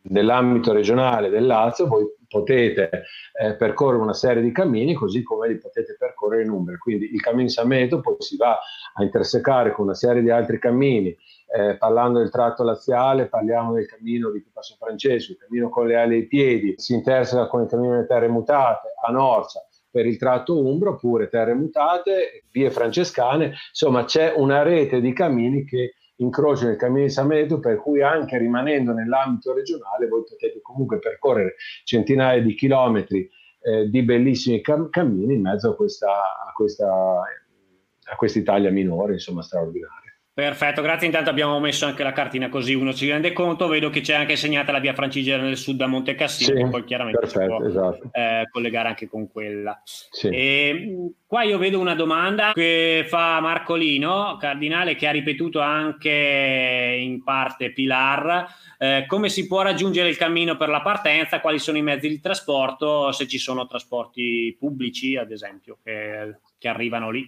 nell'ambito regionale del Lazio voi potete eh, percorrere una serie di cammini così come li potete percorrere in Umbria. Quindi il cammino San Benedetto poi si va a intersecare con una serie di altri cammini. Eh, parlando del tratto laziale, parliamo del cammino di Passo Francesco, il cammino con le ali ai piedi, si interseca con il cammino delle terre mutate a Norcia per il tratto umbro, oppure terre mutate, vie francescane, insomma c'è una rete di cammini che incrocio nel cammino di San Benedetto, per cui anche rimanendo nell'ambito regionale voi potete comunque percorrere centinaia di chilometri eh, di bellissimi cam- cammini in mezzo a questa, a questa, a questa Italia minore, insomma straordinaria. Perfetto, grazie. Intanto abbiamo messo anche la cartina così uno si rende conto. Vedo che c'è anche segnata la via Francigena nel sud da Monte Cassino, sì, poi chiaramente perfetto, si può esatto. eh, collegare anche con quella. Sì. E, qua io vedo una domanda che fa Marcolino, cardinale, che ha ripetuto anche in parte Pilar. Eh, come si può raggiungere il cammino per la partenza? Quali sono i mezzi di trasporto? Se ci sono trasporti pubblici, ad esempio, che che arrivano lì?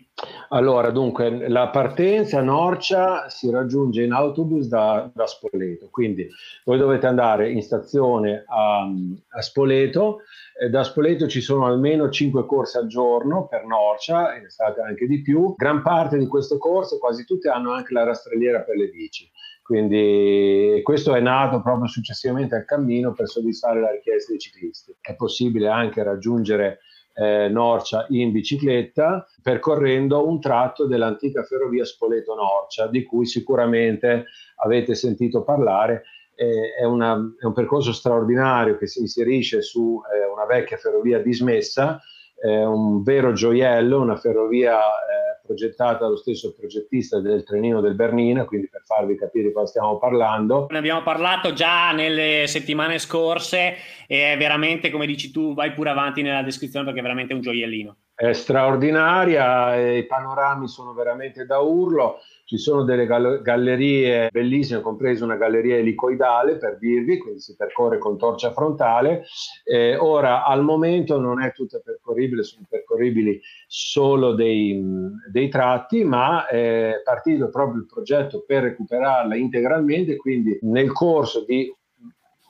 Allora, dunque, la partenza a Norcia si raggiunge in autobus da, da Spoleto, quindi voi dovete andare in stazione a, a Spoleto, eh, da Spoleto ci sono almeno 5 corse al giorno per Norcia, in estate anche di più, gran parte di queste corse, quasi tutte hanno anche la rastrelliera per le bici. Quindi questo è nato proprio successivamente al cammino per soddisfare la richiesta dei ciclisti. È possibile anche raggiungere eh, Norcia in bicicletta percorrendo un tratto dell'antica ferrovia Spoleto-Norcia di cui sicuramente avete sentito parlare. Eh, è, una, è, un percorso straordinario che si inserisce su eh, una vecchia ferrovia dismessa, un vero gioiello, una ferrovia eh, progettata dallo stesso progettista del trenino del Bernina, quindi per farvi capire di cosa stiamo parlando. Ne abbiamo parlato già nelle settimane scorse e è veramente, come dici tu, vai pure avanti nella descrizione perché è veramente un gioiellino. È straordinaria, i panorami sono veramente da urlo ci sono delle gallerie bellissime, compresa una galleria elicoidale per dirvi, quindi si percorre con torcia frontale. Eh, ora, al momento non è tutta percorribile, sono percorribili solo dei, dei tratti, ma è partito proprio il progetto per recuperarla integralmente, quindi nel corso di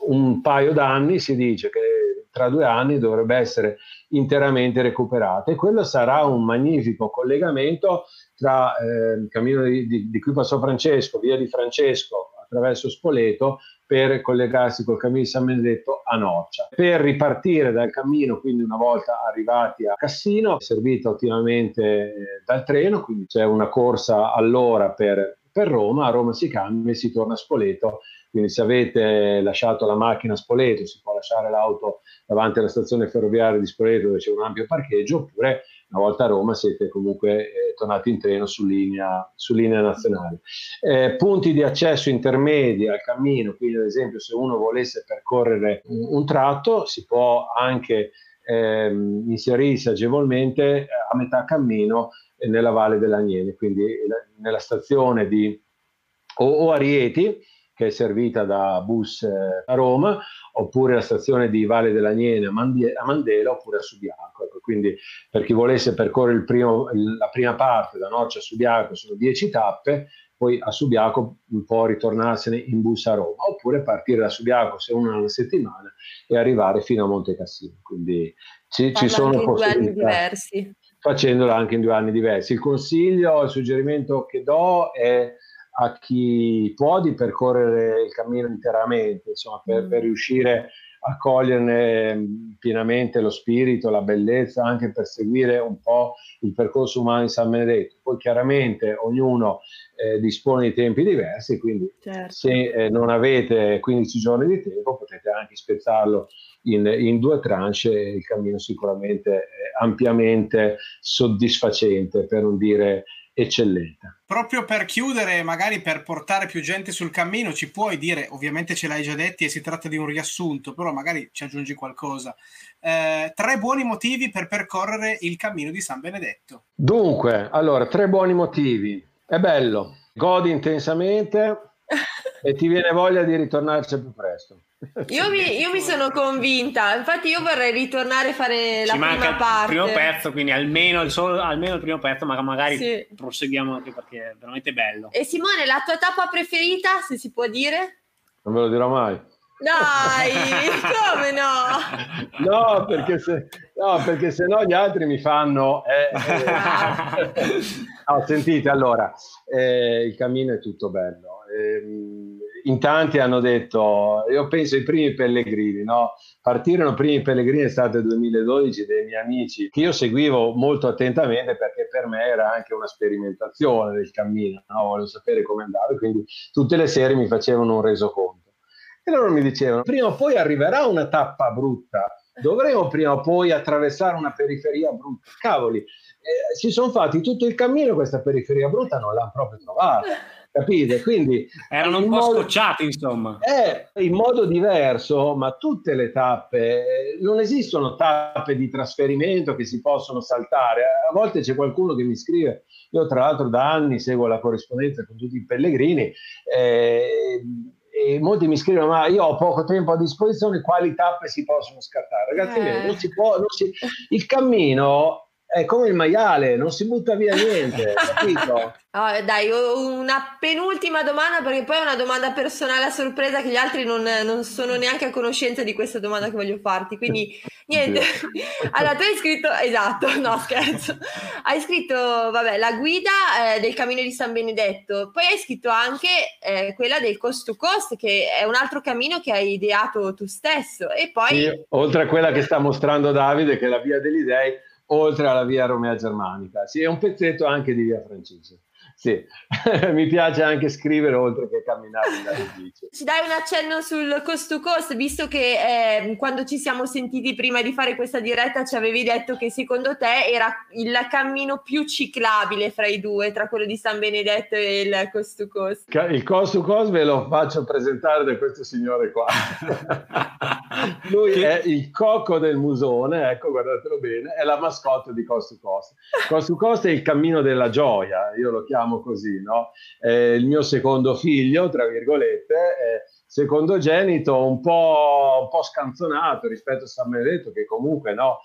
un paio d'anni si dice che tra due anni dovrebbe essere interamente recuperata e quello sarà un magnifico collegamento tra eh, il cammino di, di, di cui passò Francesco, via di Francesco attraverso Spoleto per collegarsi col cammino di San Benedetto a Noccia. Per ripartire dal cammino, quindi una volta arrivati a Cassino, servito ottimamente eh, dal treno, quindi c'è una corsa all'ora per, per Roma, a Roma si cambia e si torna a Spoleto quindi se avete lasciato la macchina a Spoleto, si può lasciare l'auto davanti alla stazione ferroviaria di Spoleto dove c'è un ampio parcheggio, oppure una volta a Roma siete comunque eh, tornati in treno su linea, su linea nazionale. Eh, punti di accesso intermedi al cammino, quindi ad esempio se uno volesse percorrere un, un tratto, si può anche ehm, inserirsi agevolmente eh, a metà cammino nella Valle dell'Agnene, quindi nella stazione di o, o Arieti, che è servita da bus eh, a Roma, oppure la stazione di Valle dell'Agnene a, Mandela, oppure a Subiaco. Ecco, quindi per chi volesse percorrere primo, la prima parte da Norcia a Subiaco sono 10 tappe, poi a Subiaco può ritornarsene in bus a Roma, oppure partire da Subiaco se una settimana e arrivare fino a Monte Cassino. Quindi ci, ci sono possibilità. diversi. Facendola anche in due anni diversi. Il consiglio, il suggerimento che do è a chi può di percorrere il cammino interamente, insomma, per, mm. per riuscire a coglierne mm, pienamente lo spirito, la bellezza, anche per seguire un po' il percorso umano di San Benedetto. Poi chiaramente ognuno eh, dispone di tempi diversi, quindi certo. se eh, non avete 15 giorni di tempo potete anche spezzarlo in, in due tranche il cammino sicuramente è ampiamente soddisfacente, per non dire eccellente. Proprio per chiudere, magari per portare più gente sul cammino, ci puoi dire, ovviamente ce l'hai già detti e si tratta di un riassunto, però magari ci aggiungi qualcosa. Eh, tre buoni motivi per percorrere il cammino di San Benedetto. Dunque, allora, tre buoni motivi. È bello, godi intensamente e ti viene voglia di ritornarci più presto. Io mi, io mi, sono convinta, infatti io vorrei ritornare a fare la Ci prima parte. Il primo pezzo, quindi almeno il, solo, almeno il primo pezzo, ma magari sì. proseguiamo anche perché è veramente bello. E Simone, la tua tappa preferita, se si può dire? Non ve lo dirò mai. Dai, come no? No, perché se, no, perché se no gli altri mi fanno... Eh, eh. no, sentite, allora, eh, il cammino è tutto bello. Eh, in tanti hanno detto, io penso ai primi pellegrini, no? Partirono i primi pellegrini estate 2012 dei miei amici che io seguivo molto attentamente perché per me era anche una sperimentazione del cammino, no? volevo sapere come andava e quindi tutte le sere mi facevano un resoconto. E loro mi dicevano, prima o poi arriverà una tappa brutta, dovremo prima o poi attraversare una periferia brutta. Cavoli, eh, si sono fatti tutto il cammino questa periferia brutta non l'hanno proprio trovata capite? Quindi erano un po' modo, scocciati, insomma. È in modo diverso, ma tutte le tappe, non esistono tappe di trasferimento che si possono saltare. A volte c'è qualcuno che mi scrive, io tra l'altro da anni seguo la corrispondenza con tutti i pellegrini. Eh, e molti mi scrivono ma io ho poco tempo a disposizione quali tappe si possono scattare ragazzi eh. miei non si può non si... il cammino è come il maiale, non si butta via niente, capito? Oh, dai, una penultima domanda perché poi è una domanda personale a sorpresa che gli altri non, non, sono neanche a conoscenza di questa domanda che voglio farti. Quindi, niente. allora, tu hai scritto, esatto, no scherzo, hai scritto, vabbè, la guida eh, del cammino di San Benedetto, poi hai scritto anche eh, quella del Coast to Coast, che è un altro cammino che hai ideato tu stesso. E poi... Sì, oltre a quella che sta mostrando Davide, che è la via degli dei oltre alla via Romea Germanica. Sì, è un pezzetto anche di via Francese. Sì, mi piace anche scrivere oltre che camminare in. Ci dai un accenno sul cost to cost, visto che eh, quando ci siamo sentiti prima di fare questa diretta ci avevi detto che secondo te era il cammino più ciclabile fra i due, tra quello di San Benedetto e il cost to cost. Il cost to cost ve lo faccio presentare da questo signore qua. Lui è il cocco del musone, ecco, guardatelo bene, è la mascotte di cost to cost. Cost to cost è il cammino della gioia, io lo chiamo così, no? eh, il mio secondo figlio, tra virgolette, secondogenito un po', un po' scanzonato rispetto a San Benedetto, che comunque no,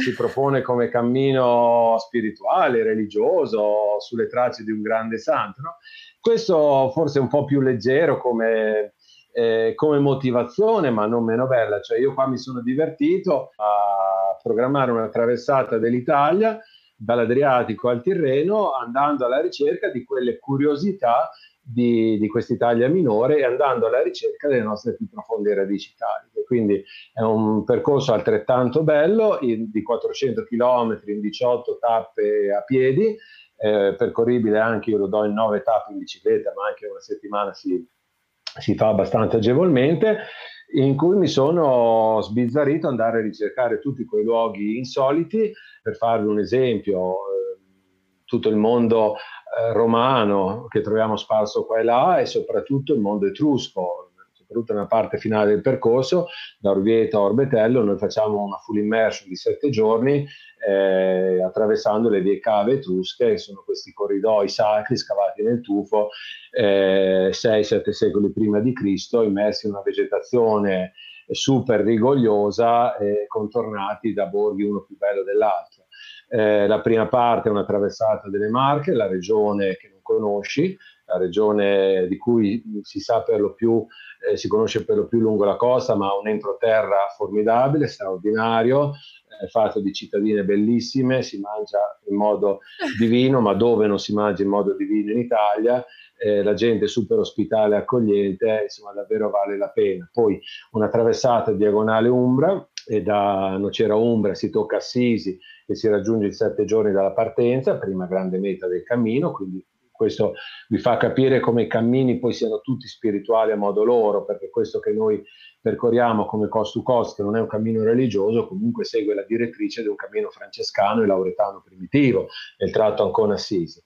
si propone come cammino spirituale, religioso, sulle tracce di un grande santo. No? Questo forse è un po' più leggero come eh, come motivazione, ma non meno bella. Cioè io qua mi sono divertito a programmare una traversata dell'Italia dall'Adriatico al Tirreno andando alla ricerca di quelle curiosità di, di quest'Italia minore e andando alla ricerca delle nostre più profonde radici italiche. Quindi è un percorso altrettanto bello in, di 400 km in 18 tappe a piedi, eh, percorribile anche, io lo do in 9 tappe in bicicletta, ma anche una settimana si, si fa abbastanza agevolmente, in cui mi sono sbizzarrito andare a ricercare tutti quei luoghi insoliti. Per farvi un esempio, eh, tutto il mondo eh, romano che troviamo sparso qua e là e soprattutto il mondo etrusco, soprattutto nella parte finale del percorso, da Orvieto a Orbetello, noi facciamo una full immersion di sette giorni eh, attraversando le vie cave etrusche, che sono questi corridoi sacri scavati nel tufo eh, 6-7 secoli prima di Cristo, immersi in una vegetazione super rigogliosa e contornati da borghi uno più bello dell'altro. Eh, la prima parte è una traversata delle Marche, la regione che non conosci, la regione di cui si sa per lo più, eh, si conosce per lo più lungo la costa, ma ha un entroterra formidabile, straordinario, eh, fatto di cittadine bellissime, si mangia in modo divino, ma dove non si mangia in modo divino in Italia, eh, la gente è super ospitale accogliente, insomma davvero vale la pena. Poi una traversata diagonale Umbra e da Nocera Umbra si tocca Assisi e si raggiunge in sette giorni dalla partenza, prima grande meta del cammino, quindi questo vi fa capire come i cammini poi siano tutti spirituali a modo loro, perché questo che noi percorriamo come cost to cost, che non è un cammino religioso, comunque segue la direttrice di un cammino francescano e lauretano primitivo, nel tratto Ancona-Assisi.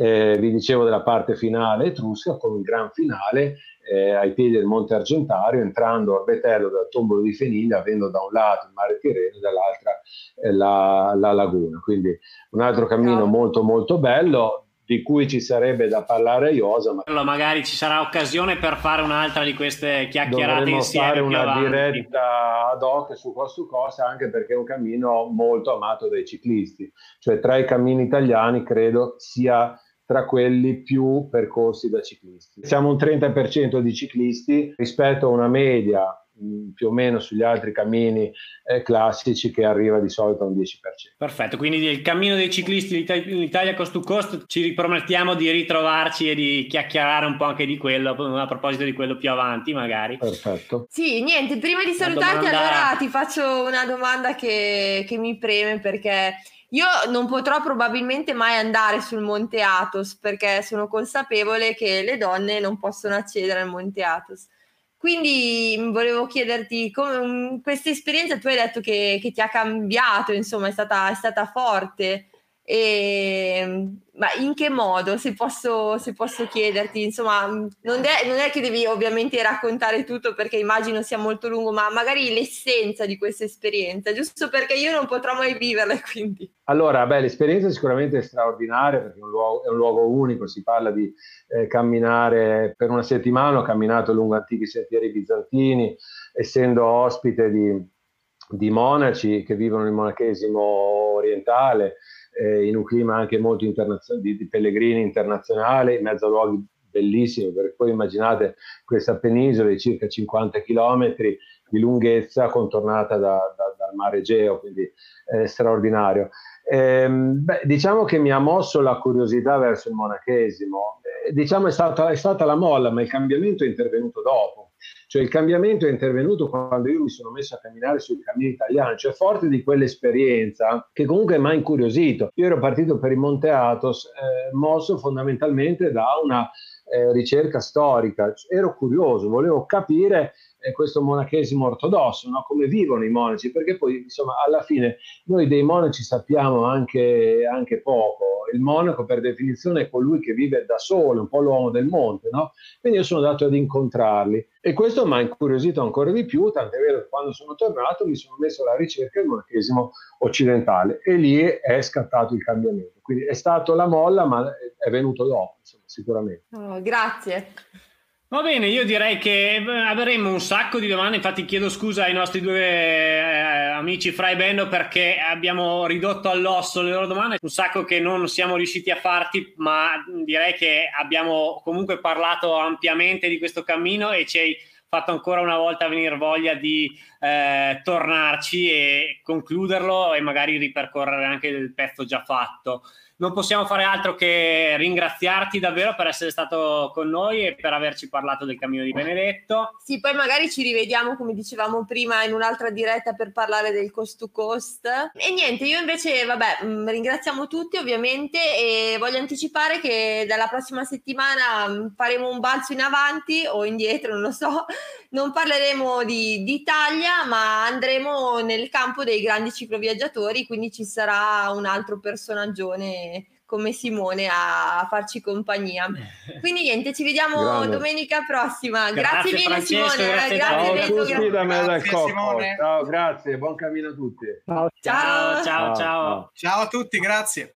Eh, vi dicevo della parte finale etrusca con un gran finale eh, ai piedi del Monte Argentario, entrando a Orbetello dal tombolo di Feniglia, avendo da un lato il mare Tirreno e dall'altra eh, la, la, laguna. Quindi un altro cammino molto molto bello di cui ci sarebbe da parlare a Iosa. Ma... Allora, magari ci sarà occasione per fare un'altra di queste chiacchierate Dovremmo insieme. fare una diretta ad hoc su Costa su anche perché è un cammino molto amato dai ciclisti. Cioè, tra i cammini italiani credo sia tra quelli più percorsi da ciclisti. Siamo un 30% di ciclisti rispetto a una media più o meno sugli altri cammini eh, classici che arriva di solito a un 10%. Perfetto, quindi il cammino dei ciclisti in Italia cost to cost ci ripromettiamo di ritrovarci e di chiacchierare un po' anche di quello, a proposito di quello più avanti magari. Perfetto. Sì, niente, prima di salutarti domanda... allora ti faccio una domanda che, che mi preme perché... Io non potrò probabilmente mai andare sul Monte Athos perché sono consapevole che le donne non possono accedere al Monte Athos. Quindi volevo chiederti, come, questa esperienza tu hai detto che, che ti ha cambiato, insomma è stata, è stata forte. E, ma in che modo, se posso, se posso chiederti? Insomma, non è, non è, che devi ovviamente raccontare tutto perché immagino sia molto lungo, ma magari l'essenza di questa esperienza, giusto perché io non potrò mai viverla. Quindi. Allora, beh, l'esperienza sicuramente è straordinaria perché è un luogo, è un luogo unico, si parla di eh, camminare per una settimana, ho camminato lungo antichi sentieri bizantini, essendo ospite di, di monaci che vivono il monachesimo orientale eh, in un clima anche molto internazionale, di, di, pellegrini internazionali, in mezzo a luoghi bellissimi, perché poi immaginate questa penisola di circa 50 km di lunghezza contornata da, da, dal mare Egeo, quindi eh, straordinario. Eh, beh, diciamo che mi ha mosso la curiosità verso il monachesimo, eh, diciamo è stata, è stata la molla, ma il cambiamento è intervenuto dopo cioè il cambiamento è intervenuto quando io mi sono messo a camminare sui cammini italiani, cioè forte di quell'esperienza che comunque mi ha incuriosito. Io ero partito per il Monte Athos, eh, mosso fondamentalmente da una eh, ricerca storica, ero curioso, volevo capire eh, questo monachesimo ortodosso, no? come vivono i monaci, perché poi insomma alla fine noi dei monaci sappiamo anche, anche, poco, il monaco per definizione è colui che vive da solo, un po' l'uomo del monte, no? quindi io sono andato ad incontrarli e questo mi ha incuriosito ancora di più, tant'è vero che quando sono tornato mi sono messo alla ricerca del monachesimo occidentale e lì è scattato il cambiamento, quindi è stato la molla ma è venuto dopo, insomma, sicuramente. Oh, grazie. Va bene, io direi che eh, avremo un sacco di domande, infatti chiedo scusa ai nostri due eh, amici Fra e Bendo perché abbiamo ridotto all'osso le loro domande, un sacco che non siamo riusciti a farti, ma direi che abbiamo comunque parlato ampiamente di questo cammino e ci hai fatto ancora una volta venire voglia di eh, tornarci e concluderlo e magari ripercorrere anche il pezzo già fatto non possiamo fare altro che ringraziarti davvero per essere stato con noi e per averci parlato del cammino di Benedetto. Sì, poi magari ci rivediamo, come dicevamo prima, in un'altra diretta per parlare del cost to cost. E niente, io invece, vabbè, mm, ringraziamo tutti ovviamente e voglio anticipare che dalla prossima settimana mm, faremo un balzo in avanti o indietro, non lo so. Non parleremo di, Italia, ma andremo nel campo dei grandi cicloviaggiatori, quindi ci sarà un altro personaggione come Simone a farci compagnia. Quindi niente, ci vediamo Grande. domenica prossima. Grazie, grazie mille Simone, grazie, grazie, grazie, grazie da me dal Simone. Ciao, grazie, buon cammino a tutti. Ciao, ciao, ciao. Ciao, ciao. ciao a tutti, grazie.